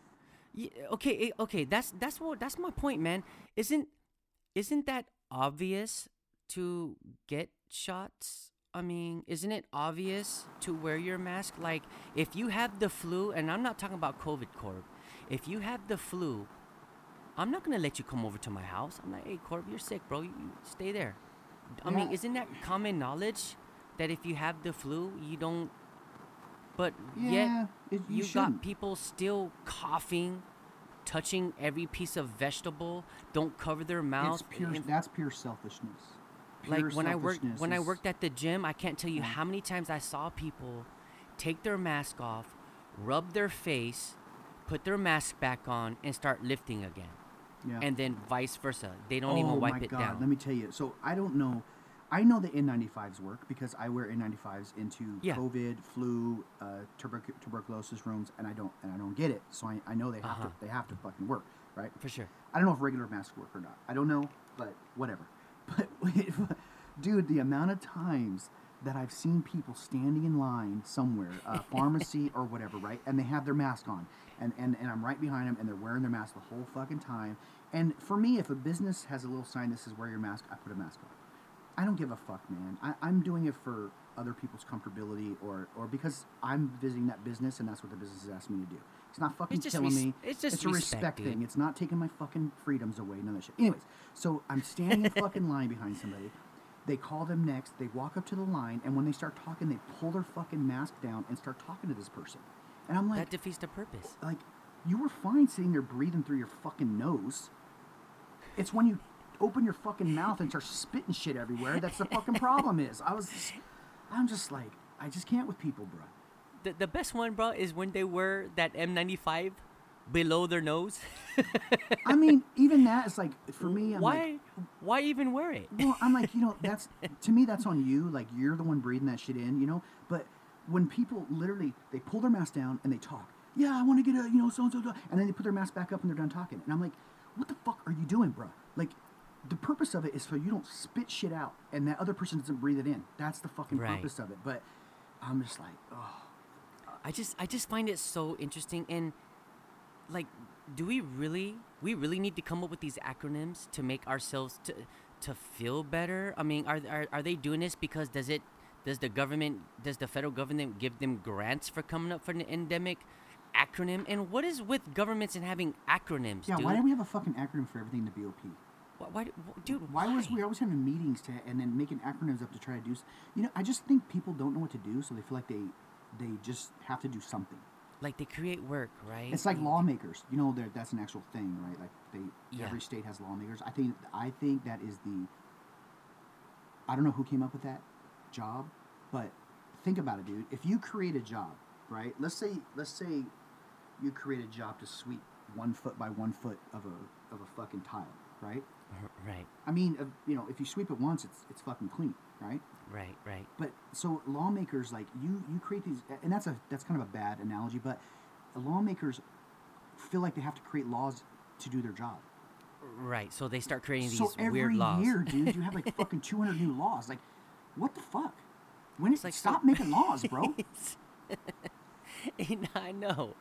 Yeah, okay, eh, okay. That's that's what that's my point, man. Isn't isn't that obvious to get shots? I mean, isn't it obvious to wear your mask? Like, if you have the flu, and I'm not talking about COVID, Corb. If you have the flu, I'm not gonna let you come over to my house. I'm like, hey, Corb, you're sick, bro. You, you stay there. I mean, isn't that common knowledge that if you have the flu, you don't? But yeah yet it, you, you got people still coughing, touching every piece of vegetable, don't cover their mouth. it's pure and- that's pure selfishness like when I worked when I worked at the gym, I can't tell you Yeah. how many times I saw people take their mask off, rub their face, put their mask back on, and start lifting again, yeah. and then vice versa. They don't oh even wipe my it god down. let me tell you so i don't know i know the n95s work because i wear n95s into Yeah. covid flu uh, tuberc- tuberculosis rooms and i don't and i don't get it so i, I know they have Uh-huh. to they have to fucking work right For sure. I don't know if regular masks work or not. I don't know, but whatever. But dude, the amount of times that I've seen people standing in line somewhere, a pharmacy or whatever, right, and they have their mask on, and, and and I'm right behind them, and they're wearing their mask the whole fucking time. And for me, if a business has a little sign that says "Wear your mask," I put a mask on. I don't give a fuck, man. I, I'm doing it for other people's comfortability, or or because I'm visiting that business, and that's what the business has asked me to do. It's not fucking just killing res- me. it's just it's a respect, respect thing. It's not taking my fucking freedoms away. None of that shit. Anyways, so I'm standing in fucking line behind somebody. They call them next. They walk up to the line, and when they start talking, they pull their fucking mask down and start talking to this person. And I'm like, that defeats the purpose. like you were fine sitting there breathing through your fucking nose. It's when you open your fucking mouth and start spitting shit everywhere that's the fucking problem is. I was I'm just like I just can't with people, bro. The, the best one, bro, is when they wear that N95 below their nose. I mean, even that is like for me I'm why? like why even wear it? well, I'm like, you know, that's to me that's on you. Like you're the one breathing that shit in, you know? But when people literally they pull their mask down and they talk, yeah, I want to get a, you know, so and so, and then they put their mask back up and they're done talking. And I'm like, what the fuck are you doing, bro? Like, the purpose of it is so you don't spit shit out and that other person doesn't breathe it in. That's the fucking Right. purpose of it. But I'm just like, oh, I just I just find it so interesting and like do we really we really need to come up with these acronyms to make ourselves to to feel better? I mean, are are are they doing this because does it does the government does the federal government give them grants for coming up for an endemic acronym? And what is with governments and having acronyms, yeah. dude? Why do we have a fucking acronym for everything in the BOP? Why, why, dude? Why was we always having meetings to and then making acronyms up to try to do? You know, I just think people don't know what to do, so they feel like they they just have to do something. like they create work, right? It's like lawmakers. You know, that's an actual thing, right? Like they, Yeah. every state has lawmakers. I think, I think that is the. I don't know who came up with that job, but think about it, dude. If you create a job, right? Let's say, let's say, you create a job to sweep one foot by one foot of a of a fucking tile, right? Right, I mean, you know, if you sweep it once, it's it's fucking clean, right? right, right. But so lawmakers like you you create these and that's a that's kind of a bad analogy, but lawmakers feel like they have to create laws to do their job. Right. So they start creating these So every weird laws. year, dude, you have like fucking 200 new laws. Like, what the fuck? When It's it, like stop so- making laws, bro. I know,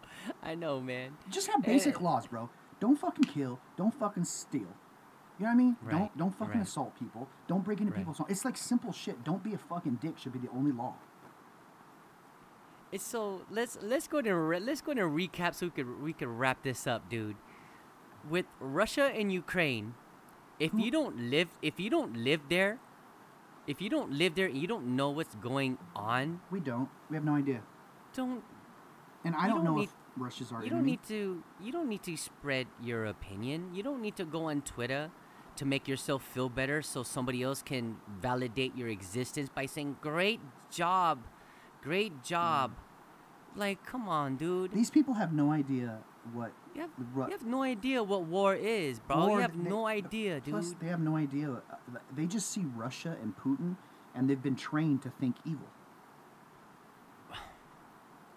I know, man. Just have basic Eh. laws, bro. Don't fucking kill. Don't fucking steal. You know what I mean? Right, Don't don't fucking right. assault people. Don't break into Right. people's homes. It's like simple shit. Don't be a fucking dick. Should be the only law. It's so let's let's go to re- let's go to recap so we could we could wrap this up, dude. With Russia and Ukraine, if you don't live if you don't live there, if you don't live there and you don't know what's going on, We don't. We have no idea. don't And I don't don't know need- if Russia's our you don't need to you don't need to spread your opinion. You don't need to go on Twitter to make yourself feel better so somebody else can validate your existence by saying great job. Great job. Mm. Like come on, dude. These people have no idea what. You have, you have no idea what war is, bro. war- you have they- no idea, dude. Plus, they have no idea. uh, They just see Russia and Putin, and they've been trained to think evil.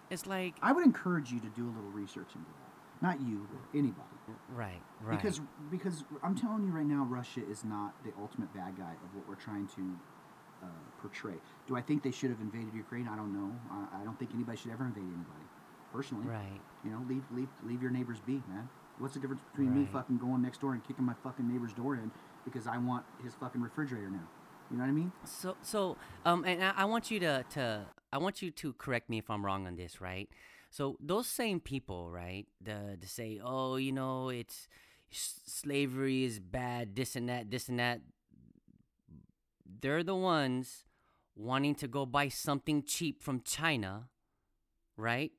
it's like I would encourage you to do a little research into that. Not you, but anybody. right, right. Because because I'm telling you right now, Russia is not the ultimate bad guy of what we're trying to uh, portray. Do I think they should have invaded Ukraine? I don't know. I, I don't think anybody should ever invade anybody. Personally, right. you know, leave leave leave your neighbors be, man. What's the difference between me fucking going next door and kicking my fucking neighbor's door in because I want his fucking refrigerator now? You know what I mean? So so um and I, I want you to to I want you to correct me if I'm wrong on this, right? So those same people, right? The to say, "Oh, you know, it's slavery is bad, this and that, this and that." They're the ones wanting to go buy something cheap from China, right?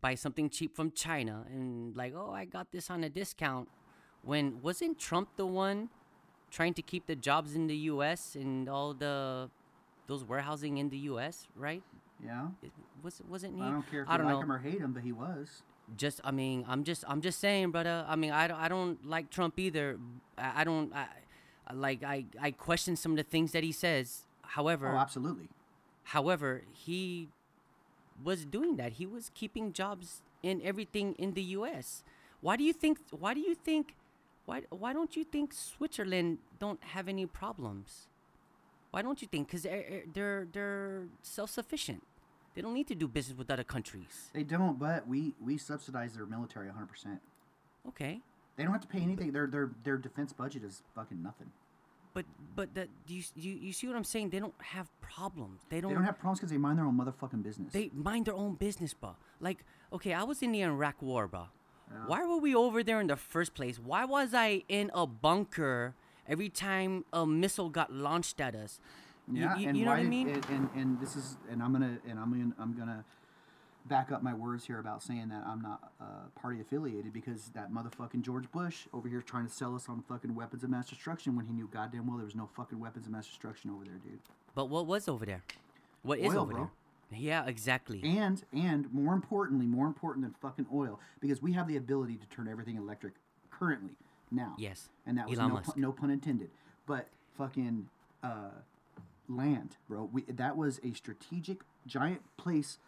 Buy something cheap from China and like, "Oh, I got this on a discount." When wasn't Trump the one trying to keep the jobs in the U.S. and all the those warehousing in the U.S. Right? Yeah. It- Was wasn't he? I don't care if I you don't like know. him or hate him, but he was. Just I mean, I'm just I'm just saying, brother. I mean, I don't I don't like Trump either. I, I don't I, I like I I question some of the things that he says. However, Oh, absolutely. However, he was doing that. He was keeping jobs and everything in the U.S. Why do you think? Why do you think? Why Why don't you think Switzerland don't have any problems? Why don't you think? Because they're they're they're self sufficient. They don't need to do business with other countries. They don't, but we we subsidize their military 100. percent Okay, They don't have to pay anything. Their their their defense budget is fucking nothing. But but that do you you you see what I'm saying? They don't have problems. They don't. They don't have problems because they mind their own motherfucking business. They mind their own business, bro. Like, okay, I was in the Iraq War, bro. Why were we over there in the first place? Why was I in a bunker every time a missile got launched at us? You- yeah, you, and you know why what I mean? And, and and this is and I'm gonna and I'm gonna I'm gonna back up my words here about saying that I'm not uh, party affiliated because that motherfucking George Bush over here trying to sell us on fucking weapons of mass destruction when he knew goddamn well there was no fucking weapons of mass destruction over there, dude. but what was over there? What is Oil, over bro. there? Yeah, exactly. And and more importantly, more important than fucking oil, because we have the ability to turn everything electric currently now. Yes. And that was Elon no, Musk. pun, no pun intended. But fucking uh, land, bro. We, that was a strategic giant place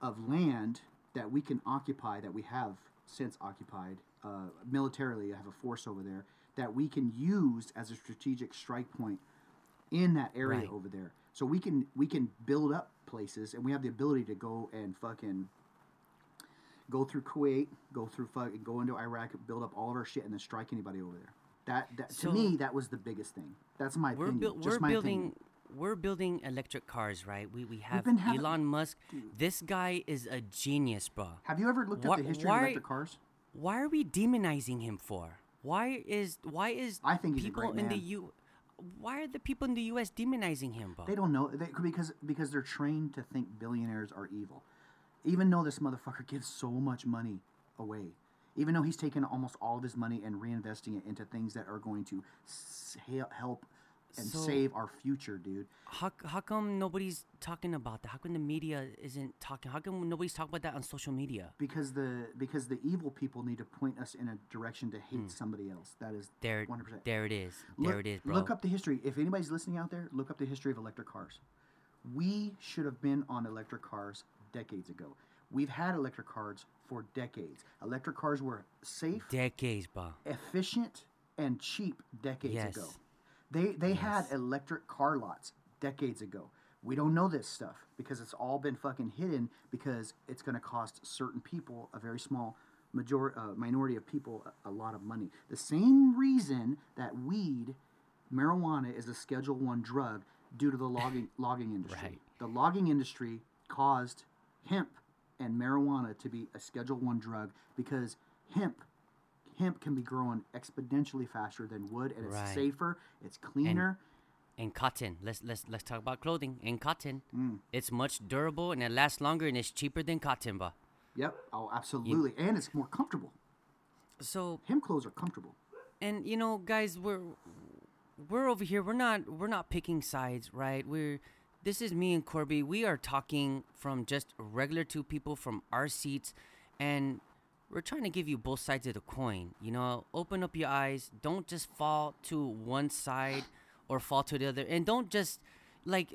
of land that we can occupy that we have since occupied uh, militarily. I have a force over there that we can use as a strategic strike point in that area Right. over there. So we can we can build up places, and we have the ability to go and fucking go through Kuwait, go through fucking go into Iraq, build up all of our shit, and then strike anybody over there. That, that So- to me, that was the biggest thing. That's my we're opinion. Just we're my building opinion. We're building electric cars, right? We we have having- Elon Musk. This guy is a genius, bro. Have you ever looked Why- at the history why- of electric cars? Why are we demonizing him for? Why is why is I think he's a people great in the. U why are the people in the US demonizing him, bro? They don't know they, because because they're trained to think billionaires are evil. Even though this motherfucker gives so much money away, even though he's taken almost all of his money and reinvesting it into things that are going to help and So- save our future, dude. How, how come nobody's talking about that? How come the media isn't talking? How come nobody's talking about that on social media? Because the because the evil people need to point us in a direction to hate hmm. somebody else. That is. There, 100%. there it is. Look, there it is, bro. Look up the history. If anybody's listening out there, look up the history of electric cars. We should have been on electric cars decades ago. We've had electric cars for decades. Electric cars were safe, Decades, bro. efficient, and cheap decades Yes. ago. They they had electric car lots decades ago. We don't know this stuff because it's all been fucking hidden because it's going to cost certain people a very small major uh, minority of people a, a lot of money. The same reason that weed, marijuana, is a Schedule One drug due to the logging logging industry. Right. The logging industry caused hemp and marijuana to be a Schedule One drug because hemp hemp can be grown exponentially faster than wood and it's Right. safer, it's cleaner. And cotton. Let's let's let's talk about clothing and cotton. Mm. It's much durable and it lasts longer and it's cheaper than cotton, bro. yep. Oh, absolutely. and it's more comfortable. So Hemp clothes are comfortable. and you know guys we're we're over here we're not we're not picking sides right we're this is me and corby we are talking from just regular two people from our seats and we're trying to give you both sides of the coin you know open up your eyes don't just fall to one side or fall to the other and don't just like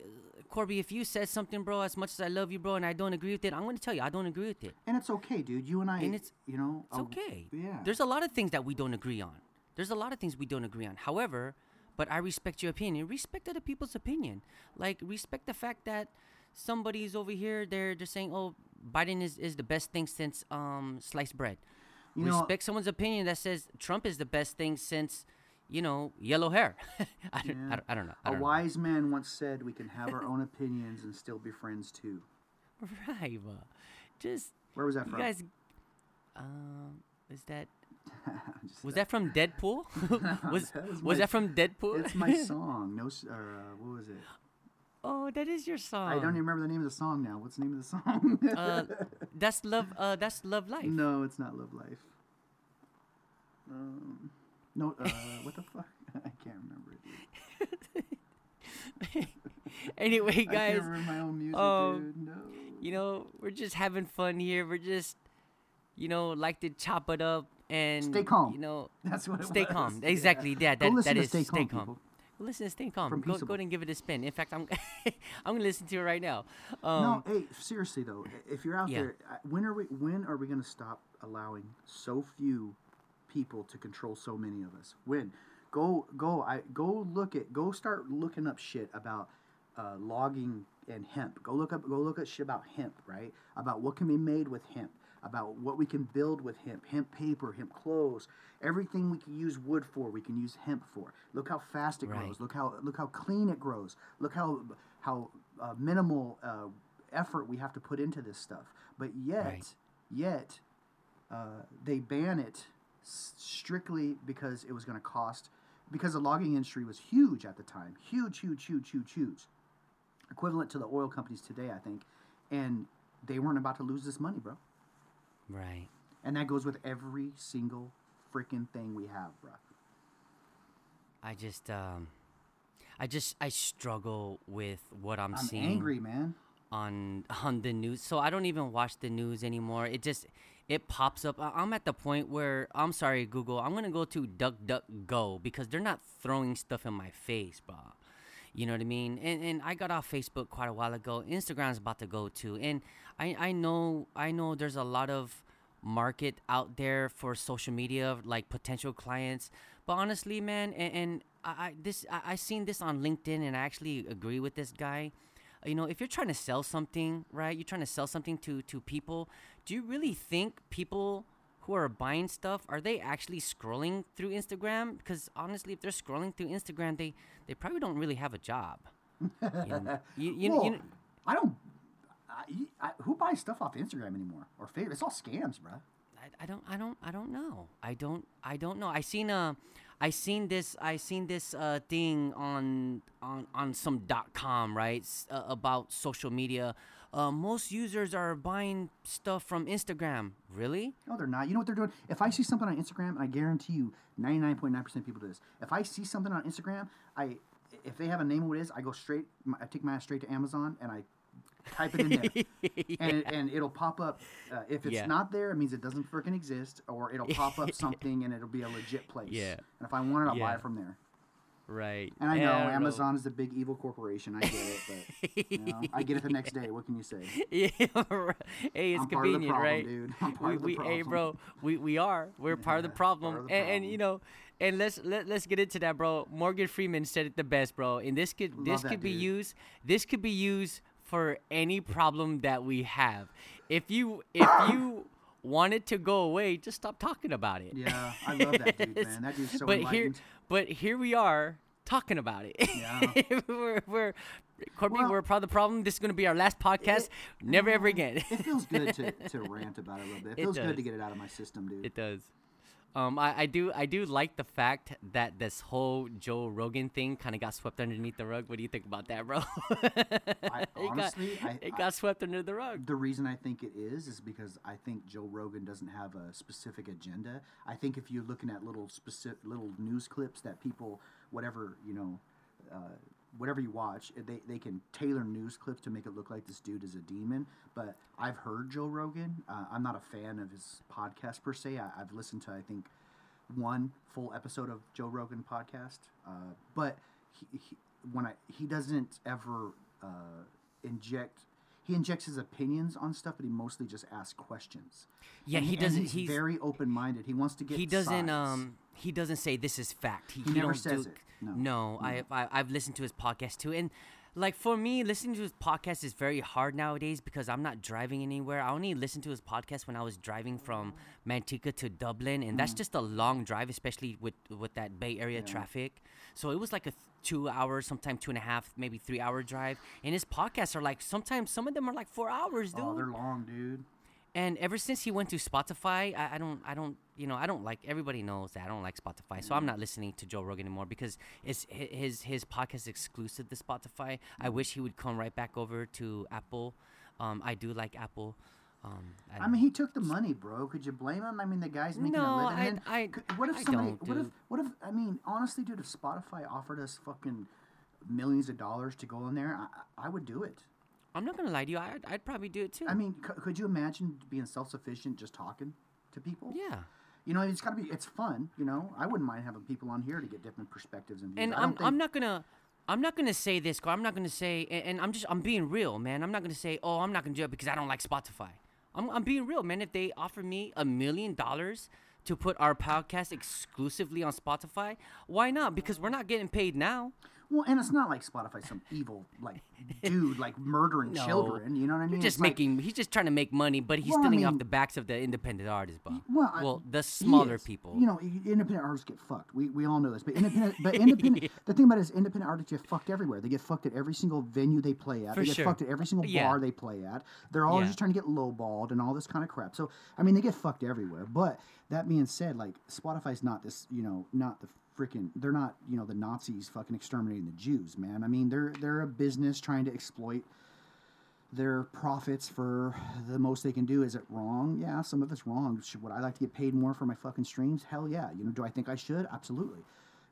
corby if you said something bro as much as i love you bro and i don't agree with it i'm going to tell you i don't agree with it And it's okay, dude. You and I, And it's- you know, it's uh, okay. Yeah. There's a lot of things that we don't agree on. There's a lot of things we don't agree on. However, but I respect your opinion. Respect other people's opinion. Like respect the fact that somebody's over here. They're they're saying, "Oh, Biden is, is the best thing since um sliced bread." You know- respect someone's opinion that says Trump is the best thing since, you know, yellow hair. I, don't, I, don't, I don't know. I a don't know. wise man once said, "We can have our own opinions and still be friends too." Right. Just Where was that you from? guys. Um, is that was that from Deadpool? was That was was my- that from Deadpool? it's my song. No, or uh, what was it? Oh, that is your song. I don't even remember the name of the song now. What's the name of the song? Uh, that's love. Uh, that's love life. no, it's not Love Life. Um, no, uh, what the fuck? I can't remember it. Anyway, I guys, can't remember my own music, um, dude. No. you know we're just having fun here. We're just, you know, like to chop it up and Stay calm. You know, That's what stay calm. Exactly. Yeah, Go that, that is Stay stay Calm, calm. people. Well, Listen to Stay Calm. From Go, go ahead and give it a spin. In fact, I'm I'm gonna listen to it right now. Um, no, hey, seriously though, if you're out Yeah. there, when are we? When are we going to stop allowing so few people to control so many of us? When? Go, go, I go look at, go start looking up shit about uh, logging and hemp. Go look up, go look at shit about hemp, right? About what can be made with hemp. About what we can build with hemp, hemp paper, hemp clothes, everything we can use wood for, we can use hemp for. Look how fast it Right. grows. Look how look how clean it grows. Look how how uh, minimal uh, effort we have to put into this stuff. But yet, Right. yet, uh, they ban it strictly because it was going to cost. Because the logging industry was huge at the time, huge, huge, huge, huge, huge, equivalent to the oil companies today, I think, and they weren't about to lose this money, bro. Right. And that goes with every single freaking thing we have, bro. I just um, I just I struggle with what I'm, I'm seeing. angry, man. on on the news so i don't even watch the news anymore it just it pops up i'm at the point where i'm sorry google i'm gonna go to duckduckgo because they're not throwing stuff in my face bro you know what i mean? And, and i got off facebook quite a while ago. Instagram's about to go too. And i i know i know there's a lot of market out there for social media like potential clients. But honestly man and, and I, I this I, I seen this on linkedin and i actually agree with this guy. You know if you're trying to sell something right you're trying to sell something to to people do you really think people who are buying stuff are they actually scrolling through instagram because honestly if they're scrolling through instagram they they probably don't really have a job you know, you, you, Well, you know, I don't. I, I, who buys stuff off Instagram anymore or Facebook? It's all scams, bro. I, I don't I don't I don't know. I don't I don't know. I seen uh I seen this I seen this uh thing on on on some dot com right s- uh, about social media. Uh, most users are buying stuff from Instagram. Really? No, they're not. You know what they're doing? If I see something on Instagram, and I guarantee you, ninety nine point nine percent of people do this. If I see something on Instagram, I if they have a name of what it is, I go straight. I take my ass straight to Amazon and I type it in there, and, and it'll pop up. Uh, if it's Yeah. not there, it means it doesn't freaking exist, or it'll pop up something and it'll be a legit place. Yeah. And if I want it, I'll buy it from there. Right. And I know Yeah. Amazon is the big evil corporation. I get it, but you know, I get it the next day. What can you say? Yeah, right. hey, it's I'm part of the convenient, problem, right? dude. I'm part we, of the we, hey, bro, we, we are. We're part of the problem. of the and, and you know, and let's let, let's get into that, bro. Morgan Freeman said it the best, bro. And this could this that could be used. This could be used for any problem that we have. If you if you wanted to go away, just stop talking about it. Yeah, I love that dude, man. That dude's so but here, but here we are talking about it. Yeah. we're, we're Courtney, Well- we're part of the problem. This is gonna be our last podcast. Never ever mm-hmm. again. It feels good to, to rant about it a little bit. It It feels good to get it out of my system, dude. It does. Um, I, I do I do like the fact that this whole Joe Rogan thing kind of got swept underneath the rug. What do you think about that, bro? I, It got- honestly, I, it I- got swept under the rug. the reason I think it is is because I think Joe Rogan doesn't have a specific agenda. I think if you're looking at little specific little news clips that people, whatever you know, uh, whatever you watch, they they can tailor news clips to make it look like this dude is a demon. But I've heard Joe Rogan. Uh, I'm not a fan of his podcast per se. I, I've listened to I think one full episode of Joe Rogan podcast, uh, but he, he, when I he doesn't ever uh, inject. He injects his opinions on stuff, but he mostly just asks questions. Yeah, he doesn't- He's, he's- very open minded. He wants to get. he doesn't sides. um he doesn't say this is fact. He, He never says do, it. No. I, I I've listened to his podcast too, and like for me, listening to his podcast is very hard nowadays because I'm not driving anywhere. I only listened to his podcast when I was driving from Manteca to Dublin, and Mm. that's just a long drive, especially with with that Bay Area traffic. So it was like a th- two hour, sometimes two and a half, maybe three hour drive. And his podcasts are like sometimes some of them are like four hours, dude. Oh, they're long, dude. And ever since he went to Spotify, I, I don't, I don't, you know, I don't like. Everybody knows that I don't like Spotify, so I'm not listening to Joe Rogan anymore because it's his his podcast is exclusive to Spotify. I wish he would come right back over to Apple. Um, I do like Apple. Um, I mean, he took the money, bro. Could you blame him? I mean, the guy's making No, a living. I- And I- could- what if I somebody? what if? What if? I mean, honestly, dude, if Spotify offered us fucking millions of dollars to go in there, I, I would do it. I'm not gonna lie to you. I'd, I'd probably do it too. I mean, c- could you imagine being self-sufficient just talking to people? yeah. You know, it's got to be. It's fun. You know, I wouldn't mind having people on here to get different perspectives and views. and I'm, I'm not gonna I'm not gonna say this. I'm not gonna say, and, and I'm just I'm being real, man. I'm not gonna say, oh, I'm not gonna do it because I don't like Spotify. I'm I'm being real, man. If they offer me a million dollars to put our podcast exclusively on Spotify, why not? Because we're not getting paid now. Well, and it's not like Spotify, some evil like dude like murdering No. children. You know what I mean? He's It's just like- making. He's just trying to make money, but he's Well, I stealing off the backs of the independent artists, bro. Well, I- the smaller people. You know, independent artists get fucked. We, we all know this. But independent, but independent. The thing about it is, independent artists get fucked everywhere. They get fucked at every single venue they play at. For they get sure. fucked at every single Yeah. bar they play at. They're all Yeah. just trying to get lowballed and all this kind of crap. So I mean, they get fucked everywhere. But that being said, like Spotify's not this. You know, not the freaking. They're not. You know, the Nazis fucking exterminating the Jews, man. I mean, they're they're a business trying to exploit their profits for the most they can do. Is it wrong? Yeah, some of it's wrong. Should, would I like to get paid more for my fucking streams? Hell yeah. You know, do I think I should? Absolutely.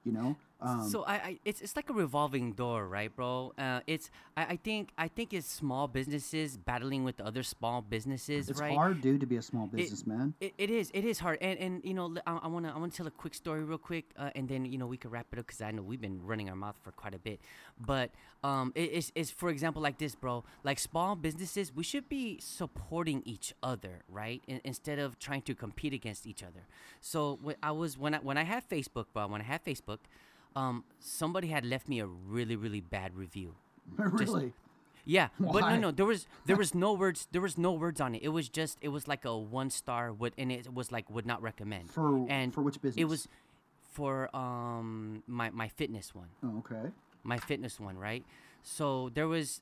You know, um, so I, I it's it's like a revolving door, right, bro? Uh, it's I, I think I think it's small businesses battling with other small businesses, it's right? hard, dude, to be a small businessman. It, it is. It is hard. And and you know, I, I wanna I wanna tell a quick story real quick, uh, and then you know we can wrap it up because I know we've been running our mouth for quite a bit. But um, it, it's it's for example like this, bro. Like small businesses, we should be supporting each other, right? In, instead of trying to compete against each other. So when I was when I when I had Facebook, bro, when I had Facebook, um, somebody had left me a really really bad review. really? Yeah, but no, no, there was there was no words. There was no words on it. It was just it was like a one star would, and it was like would not recommend. For and for which business? It was for um my my fitness one, Oh, okay. my fitness one, right? So there was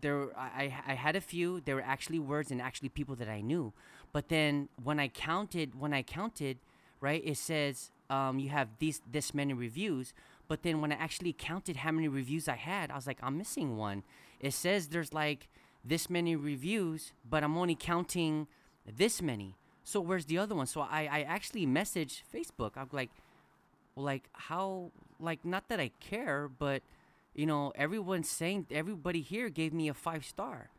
there I I I had a few. There were actually words and actually people that I knew, but then when I counted when I counted, right, it says um you have these this many reviews. But then when I actually counted how many reviews I had, I was like, I'm missing one. It says there's like this many reviews, but I'm only counting this many. So where's the other one? So I, I actually messaged Facebook. I'm like, well, like how, like not that I care, but you know, everyone's saying everybody here gave me a five star.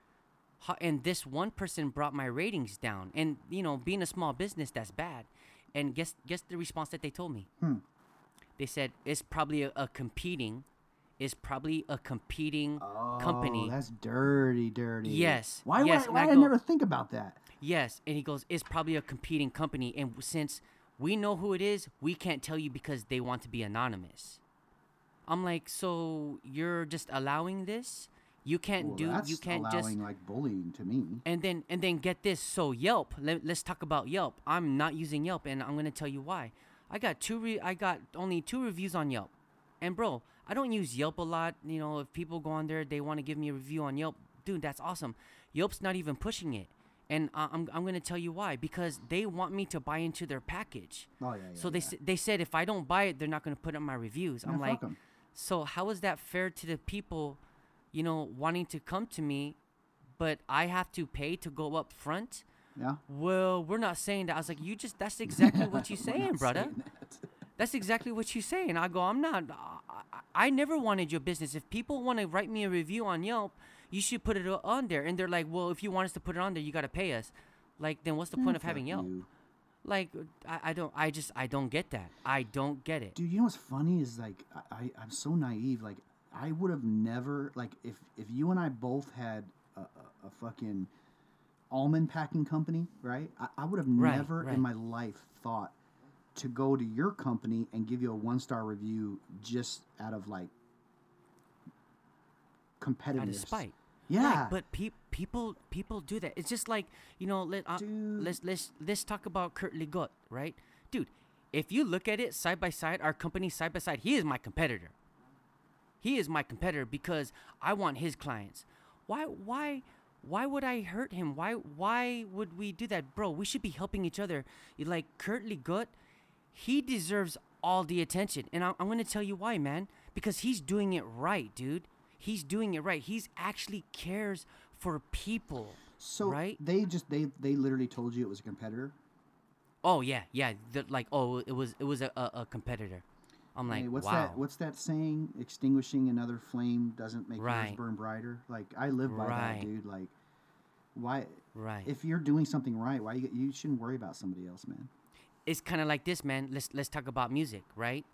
And this one person brought my ratings down. And you know, being a small business, that's bad. And guess guess the response that they told me. Hmm. They said it's probably a, a competing, is probably a competing company. Oh, that's dirty, dirty. Yes, Why? yes, Why, I did I never think about that? Yes, and he goes, it's probably a competing company, and since we know who it is, we can't tell you because they want to be anonymous. I'm like, so you're just allowing this? You can't Well, do. that's You can't allowing just. like bullying to me. And then and then get this. So Yelp. Let, let's talk about Yelp. I'm not using Yelp, and I'm gonna tell you why. I got two. Re- I got only two reviews on Yelp, and bro, I don't use Yelp a lot. You know, if people go on there, they want to give me a review on Yelp. Dude, that's awesome. Yelp's not even pushing it, and uh, I'm I'm gonna tell you why. Because they want me to buy into their package. Oh yeah, yeah. so they yeah. they said if I don't buy it, they're not gonna put up my reviews. I'm like, like, 'em. so how is that fair to the people, you know, wanting to come to me, but I have to pay to go up front? Yeah. Well, we're not saying that. I was like, you just that's exactly what you We're saying, brother. saying that. That's exactly what you're saying. I go, I'm not. I, I never wanted your business. If people want to write me a review on Yelp, you should put it on there. And they're like, well, if you want us to put it on there, you got to pay us. Like, then what's the point of having Yelp? you. Like, I, I don't. I just I don't get that. I don't get it. Dude, you know what's funny is like I, I I'm so naive. Like I would have never like if if you and I both had a, a, a fucking almond packing company, right? I, I would have Right, never right. in my life thought to go to your company and give you a one star review just out of like competitiveness. Out of spite. Yeah. Right, but pe- people people do that. It's just like you know. Let uh, let's let's let's talk about Kurt Ligot, right, dude? If you look at it side by side, our company side by side, he is my competitor. He is my competitor because I want his clients. Why why why would I hurt him? Why why would we do that, bro? We should be helping each other. Like Kurt Ligot, he deserves all the attention, and I'm, I'm gonna tell you why, man. Because he's doing it right, dude. He's doing it right. He's actually cares for people. so right? they just they they literally told you it was a competitor. Oh yeah, yeah. The, like oh, it was it was a, a, a competitor. I'm like Hey, what's wow. that? What's that saying? Extinguishing another flame doesn't make yours Right. burn brighter. Like I live by Right. that, dude. Like, why? right. If you're doing something right, why you you shouldn't worry about somebody else, man. it's kind of like this, man. Let's let's talk about music, right?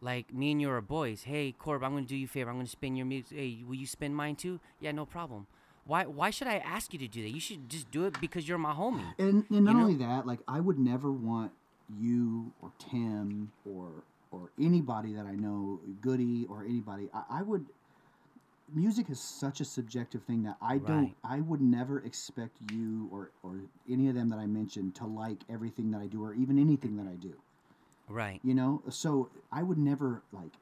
Like me and you are boys. Hey, Corb, I'm gonna do you a favor. I'm gonna spin your music. Hey, will you spin mine too? Yeah, no problem. Why why should I ask you to do that? You should just do it because you're my homie. And, and not know? only that, like I would never want you or Tim or or anybody that I know, Goody or anybody. I, I would. Music is such a subjective thing that I don't. Right. I would never expect you or or any of them that I mentioned to like everything that I do or even anything that I do. Right. You know, so I would never like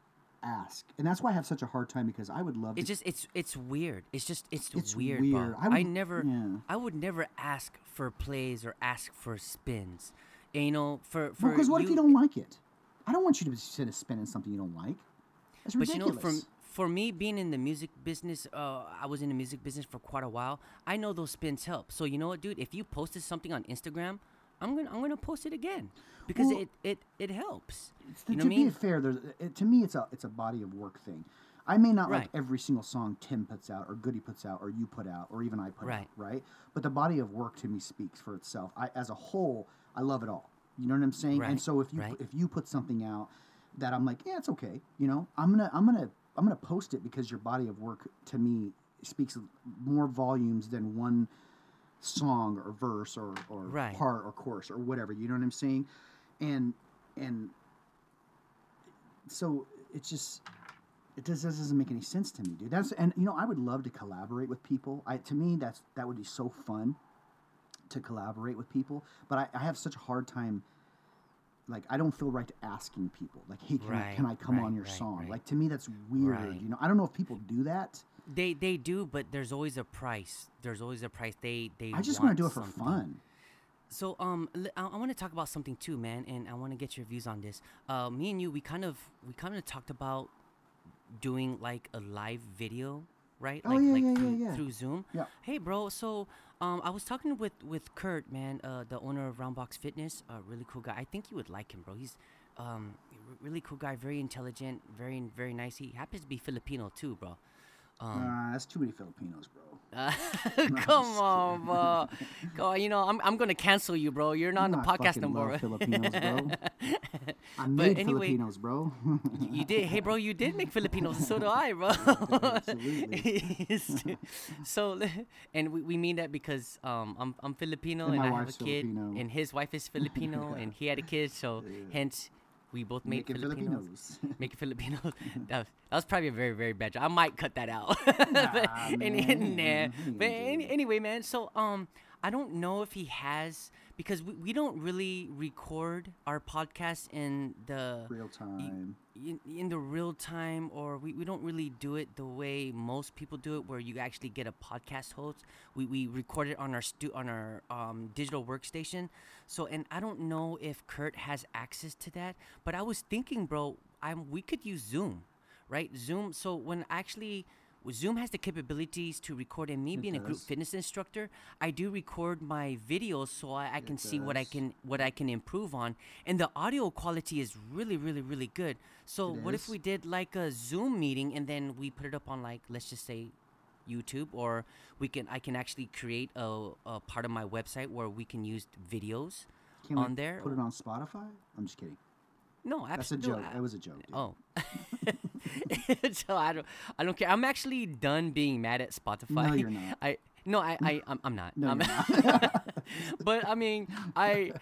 ask, and that's why I have such a hard time because I would love It's just it's it's weird. It's just it's, It's weird, weird. I I, would- never yeah. I would never ask for plays or ask for spins. You know, for for because what if you don't like it? I don't want you to sit spin in something you don't like. That's ridiculous. But you know, from for me being in the music business, uh, I was in the music business for quite a while. I know those spins help. So you know what, dude? If you posted something on Instagram, I'm gonna I'm gonna post it again because Well- it, it it helps. to, You know to be mean? fair, there's, it, to me, it's a it's a body of work thing. I may not like every single song Tim puts out, or Goody puts out, or you put out, or even I put out, Right. right? But the body of work to me speaks for itself. I, as a whole, I love it all. You know what I'm saying? And so if you right. if you put something out that I'm like, yeah, it's okay. You know, I'm gonna I'm gonna I'm gonna post it because your body of work to me speaks more volumes than one song or verse or, or Right. part or chorus or whatever. You know what I'm saying? And and so it's just it just doesn't make any sense to me, dude. That's and you know I would love to collaborate with people. I to me that's that would be so fun to collaborate with people. But I, I have such a hard time. Like I don't feel right to asking people like, hey, can, I, can I come on your right, song? right. Like to me that's weird. Right. You know I don't know if people do that. They they do, but there's always a price. There's always a price. They they. I just want to do it for something. fun. So um, li- I, want to talk about something too, man, and I want to get your views on this. Uh, me and you, we kind of we kind of talked about doing like a live video, right? Oh, like yeah, like yeah, through, yeah. through Zoom. Yeah. Hey, bro. So um, I was talking with with Kurt, man, uh, the owner of Roundbox Fitness, a really cool guy. I think you would like him, bro. He's um, a really cool guy, very intelligent, very very nice. He happens to be Filipino too, bro. Um, Uh, that's too many Filipinos, bro. uh, come on, bro. Go, you know, I'm, I'm gonna cancel you, bro. You're not on the podcast no more. Filipinos, bro. I made anyway- Filipinos, bro. you did, hey, bro. You did make Filipinos, and so do I, bro. Absolutely. so, and we, we mean that because um, I'm I'm Filipino And and, I have a kid, Filipino. and his wife is Filipino, and he had a kid, so hence we both made Making Filipinos. Filipinos. Make Filipinos. that, was, that was probably a very very bad joke. I might cut that out. Nah, but, man. But any, anyway, man. So um, I don't know if he has because we, we don't really record our podcast in the Real time. In, in the real time or we, we don't really do it the way most people do it where you actually get a podcast host. We, we record it on our stu- on our um, digital workstation. So and i don't know if kurt has access to that but i was thinking bro i'm we could use zoom right? Zoom so when actually Zoom has the capabilities to record, and me It being a group fitness instructor, I do record my videos so I, I can see what I can what I can improve on, and the audio quality is really, really, really good. So It what if we did like a Zoom meeting and then we put it up on like let's just say YouTube, or we can I can actually create a, a part of my website where we can use videos Can on we there. put it on Spotify? I'm just kidding. No, absolutely. That's a joke. That was a joke. Dude. Oh, so I don't, I don't care. I'm actually done being mad at Spotify. No, you're not. I no, I, I, I'm, I'm not. No, I'm- you're but I mean, I,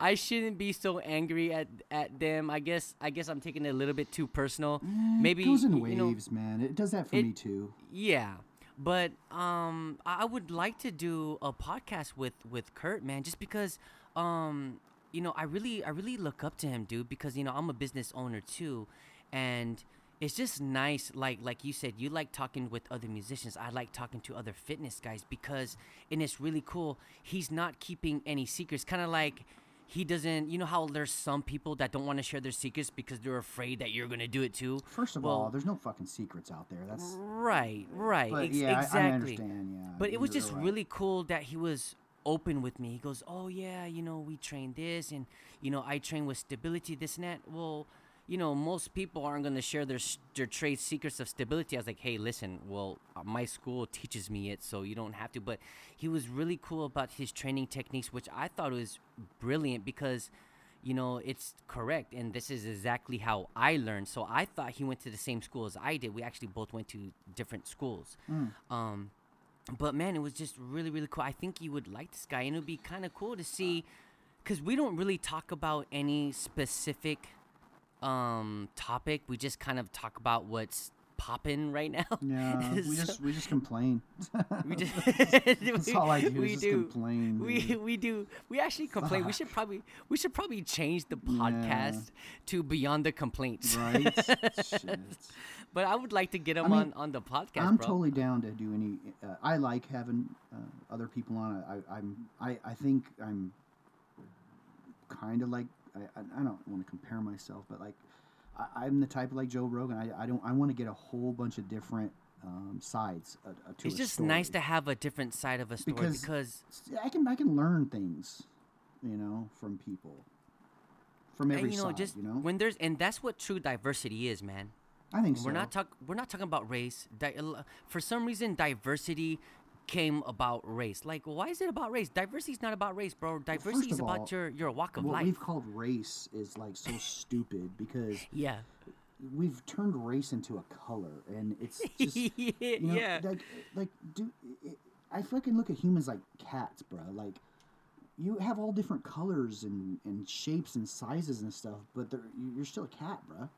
I shouldn't be so angry at at them. I guess, I guess I'm taking it a little bit too personal. Maybe it goes in you know, waves, man. It does that for it- me too. yeah, but um, I I would like to do a podcast with with Kurt, man, just because um, you know, I really I really look up to him, dude, because you know I'm a business owner too, and it's just nice, like like you said, you like talking with other musicians. I like talking to other fitness guys because, and it's really cool. He's not keeping any secrets, kind of like. He doesn't, you know how there's some people that don't want to share their secrets because they're afraid that you're gonna do it too. First of Well, all, there's no fucking secrets out there. That's Right, right, ex- yeah, exactly. I, understand. Yeah, But it was just right. really cool that he was open with me. He goes, "Oh yeah, you know, we train this, and you know, I train with stability, this and that." Well, you know, most people aren't gonna share their their trade secrets of stability. I was like, "Hey, listen, well, uh, my school teaches me it, so you don't have to." But he was really cool about his training techniques, which I thought was brilliant because. You know, it's correct, and this is exactly how I learned. So I thought he went to the same school as I did. We actually both went to different schools. Um, but man, it was just really, really cool. I think you would like this guy, and it would be kind of cool to see, because we don't really talk about any specific um topic. We just kind of talk about what's popping right now. Yeah, we just we just complain. we just That's we, all I do is we just do complain. we dude. we do we actually complain. We should probably we should probably change the Yeah. podcast to Beyond the Complaints. right? Shit. But I would like to get him mean, on on the podcast, I'm bro. totally down to do any. Uh, I like having uh, other people on. I, I'm. I, I think I'm kind of like. I, I I don't want to compare myself, but like, I, I'm the type like Joe Rogan. I, I don't. I want to get a whole bunch of different um, sides uh, uh, to it's just nice to have a different side of a story Because- because I can. I can learn things, you know, from people. From every and, you know side, just you know. when there's and that's what true diversity is man I think so. we're not talk we're not talking about race Di- for some reason diversity came about race like why is it about race diversity is not about race bro diversity is about all, your your walk of what life we've called race is like so stupid because yeah we've turned race into a color, and it's just yeah, you know, yeah. like like do I fucking look at humans like cats, bro. Like you have all different colors and, and shapes and sizes and stuff, but you- you're still a cat, bro.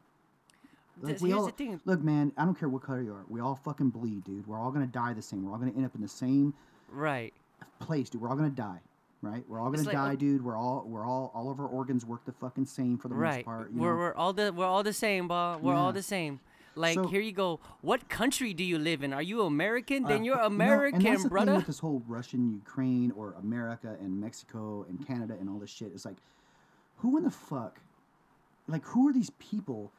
Like we all the thing. look, man. I don't care what color you are. We all fucking bleed, dude. We're all gonna die the same. We're all gonna end up in the same right place, dude. We're all gonna die, right? We're all gonna like, die, dude. We're all we're all all of our organs work the fucking same for the most right part. You we're, know? we're all the we're all the same bro we're all the same like So- here you go what country do you live in are you american then Uh, you're no, and american that's the thing brother with this whole Russian, Ukraine, or America and Mexico and Canada and all this shit. It's like, who in the fuck, like, who are these people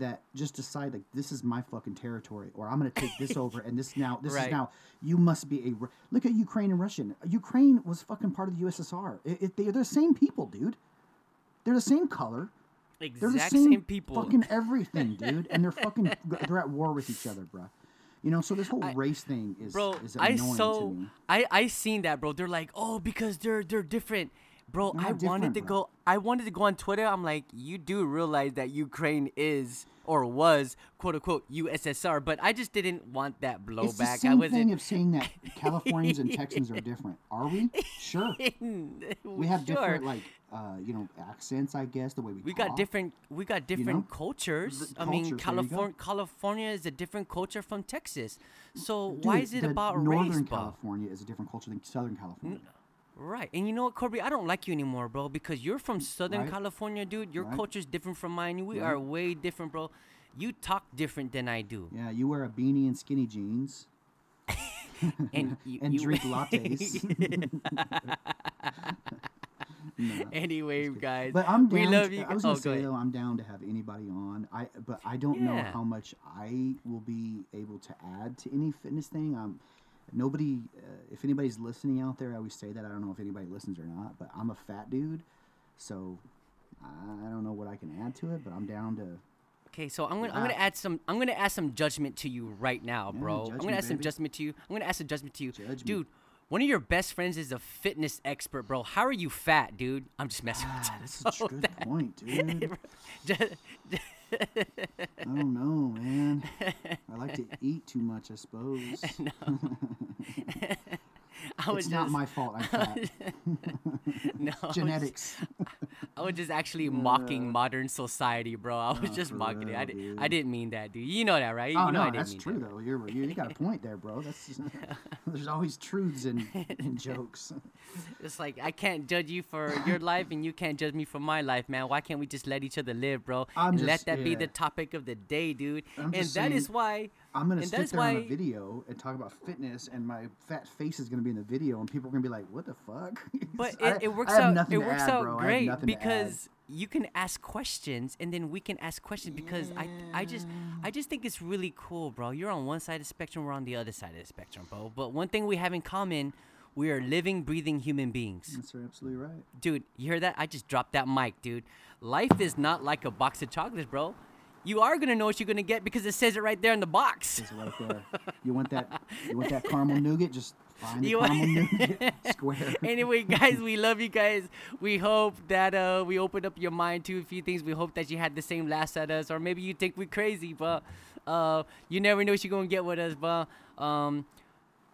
that just decide like this is my fucking territory, or I'm gonna take this over, and this now this Right. is now you must be a look at Ukraine and Russian. Ukraine was fucking part of the USSR. It, it, they, they're the same people, dude. They're the same color. They're the same, same people Fucking everything, dude. And they're fucking they're at war with each other, bruh. You know, so this whole race thing is bro is i to so i i seen that bro they're like oh because they're they're different Bro, I wanted to bro. go. I wanted to go on Twitter. I'm like, you do realize that Ukraine is or was quote unquote USSR, but I just didn't want that blowback. It's the I wasn't. thing of saying that Californians and Texans are different. Are we? Sure. We have Sure. different like uh, you know accents, I guess. The way we We talk. got different. We got different cultures. The I mean, cultures. California, California is a different culture from Texas. So Dude, why is it about Northern race, bro? California is a different culture than Southern California. Right. And you know what, Corby? I don't like you anymore, bro, because you're from Southern Right. California, dude. Your Right. culture's different from mine. We Right. are way different, bro. You talk different than I do. Yeah, you wear a beanie and skinny jeans And you, and you- drink lattes. No. anyway, guys. But I'm down. we love to- you. I was oh, gonna go say ahead. though, I'm down to have anybody on. I but I don't know how much I will be able to add to any fitness thing. Um, nobody. Uh, if anybody's listening out there, I always say that. I don't know if anybody listens or not, but I'm a fat dude, so I don't know what I can add to it. But I'm down to. Okay, so I'm gonna I'm gonna add some I'm gonna add some judgment to you right now, bro. I'm gonna add some judgment to you. I'm gonna add some judgment to you, Judge me. dude. One of your best friends is a fitness expert, bro. How are you fat, dude? I'm just messing Ah, with you. that's a good point, dude. Just- I don't know, man. I like to eat too much, I suppose. I was It's not my fault. I'm fat. no, I Genetics. I was just actually mocking modern society, bro. I was Oh, just mocking it. I, real, di- I didn't mean that, dude. You know that, right? Oh you know I no, didn't that's mean true that. though. You're, you you got a point there, bro. That's there's always truths in, in jokes. It's like I can't judge you for your life and you can't judge me for my life, man. Why can't we just let each other live, bro? I'm and let just- that be the topic of the day, dude. I'm and just that is saying- why I'm gonna And there on a video and talk about fitness, and my fat face is gonna be in the video, and people are gonna be like, "What the fuck?" But I- it, it works out. It works add, out bro. Great nothing to add. because you can ask questions, and then we can ask questions because I, I just, I just think it's really cool, bro. You're on one side of the spectrum, we're on the other side of the spectrum, bro. But one thing we have in common, we are living, breathing human beings, That's absolutely right. dude. You hear that? I just dropped that mic, dude. Life is not like a box of chocolates, bro. You are gonna know what you're gonna get because it says it right there in the box. It's right there. You want that? You want that caramel nougat? Just find the caramel nougat square. anyway, guys, we love you guys. We hope that uh, we opened up your mind to a few things. We hope that you had the same laughs at us, or maybe you think we're crazy, but uh, you never know what you're gonna get with us. But um,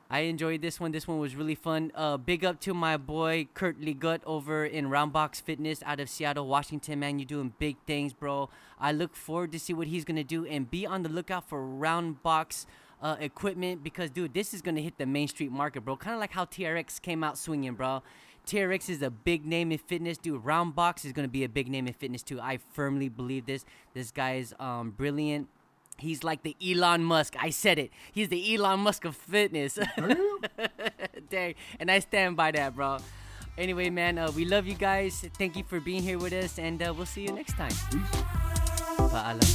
I enjoyed this one. This one was really fun. Uh, big up to my boy Kurt Ligot over in Roundbox Fitness out of Seattle, Washington. Man, you're doing big things, bro. I look forward to see what he's gonna do, and be on the lookout for Roundbox uh, equipment because, dude, this is gonna hit the Main Street market, bro. Kind of like how TRX came out swinging, bro. TRX is a big name in fitness, dude. Roundbox is gonna be a big name in fitness too. I firmly believe this. This guy is um, brilliant. He's like the Elon Musk. I said it. He's the Elon Musk of fitness. Dang. And I stand by that, bro. Anyway, man, uh, we love you guys. Thank you for being here with us, and uh, we'll see you next time. Paalam.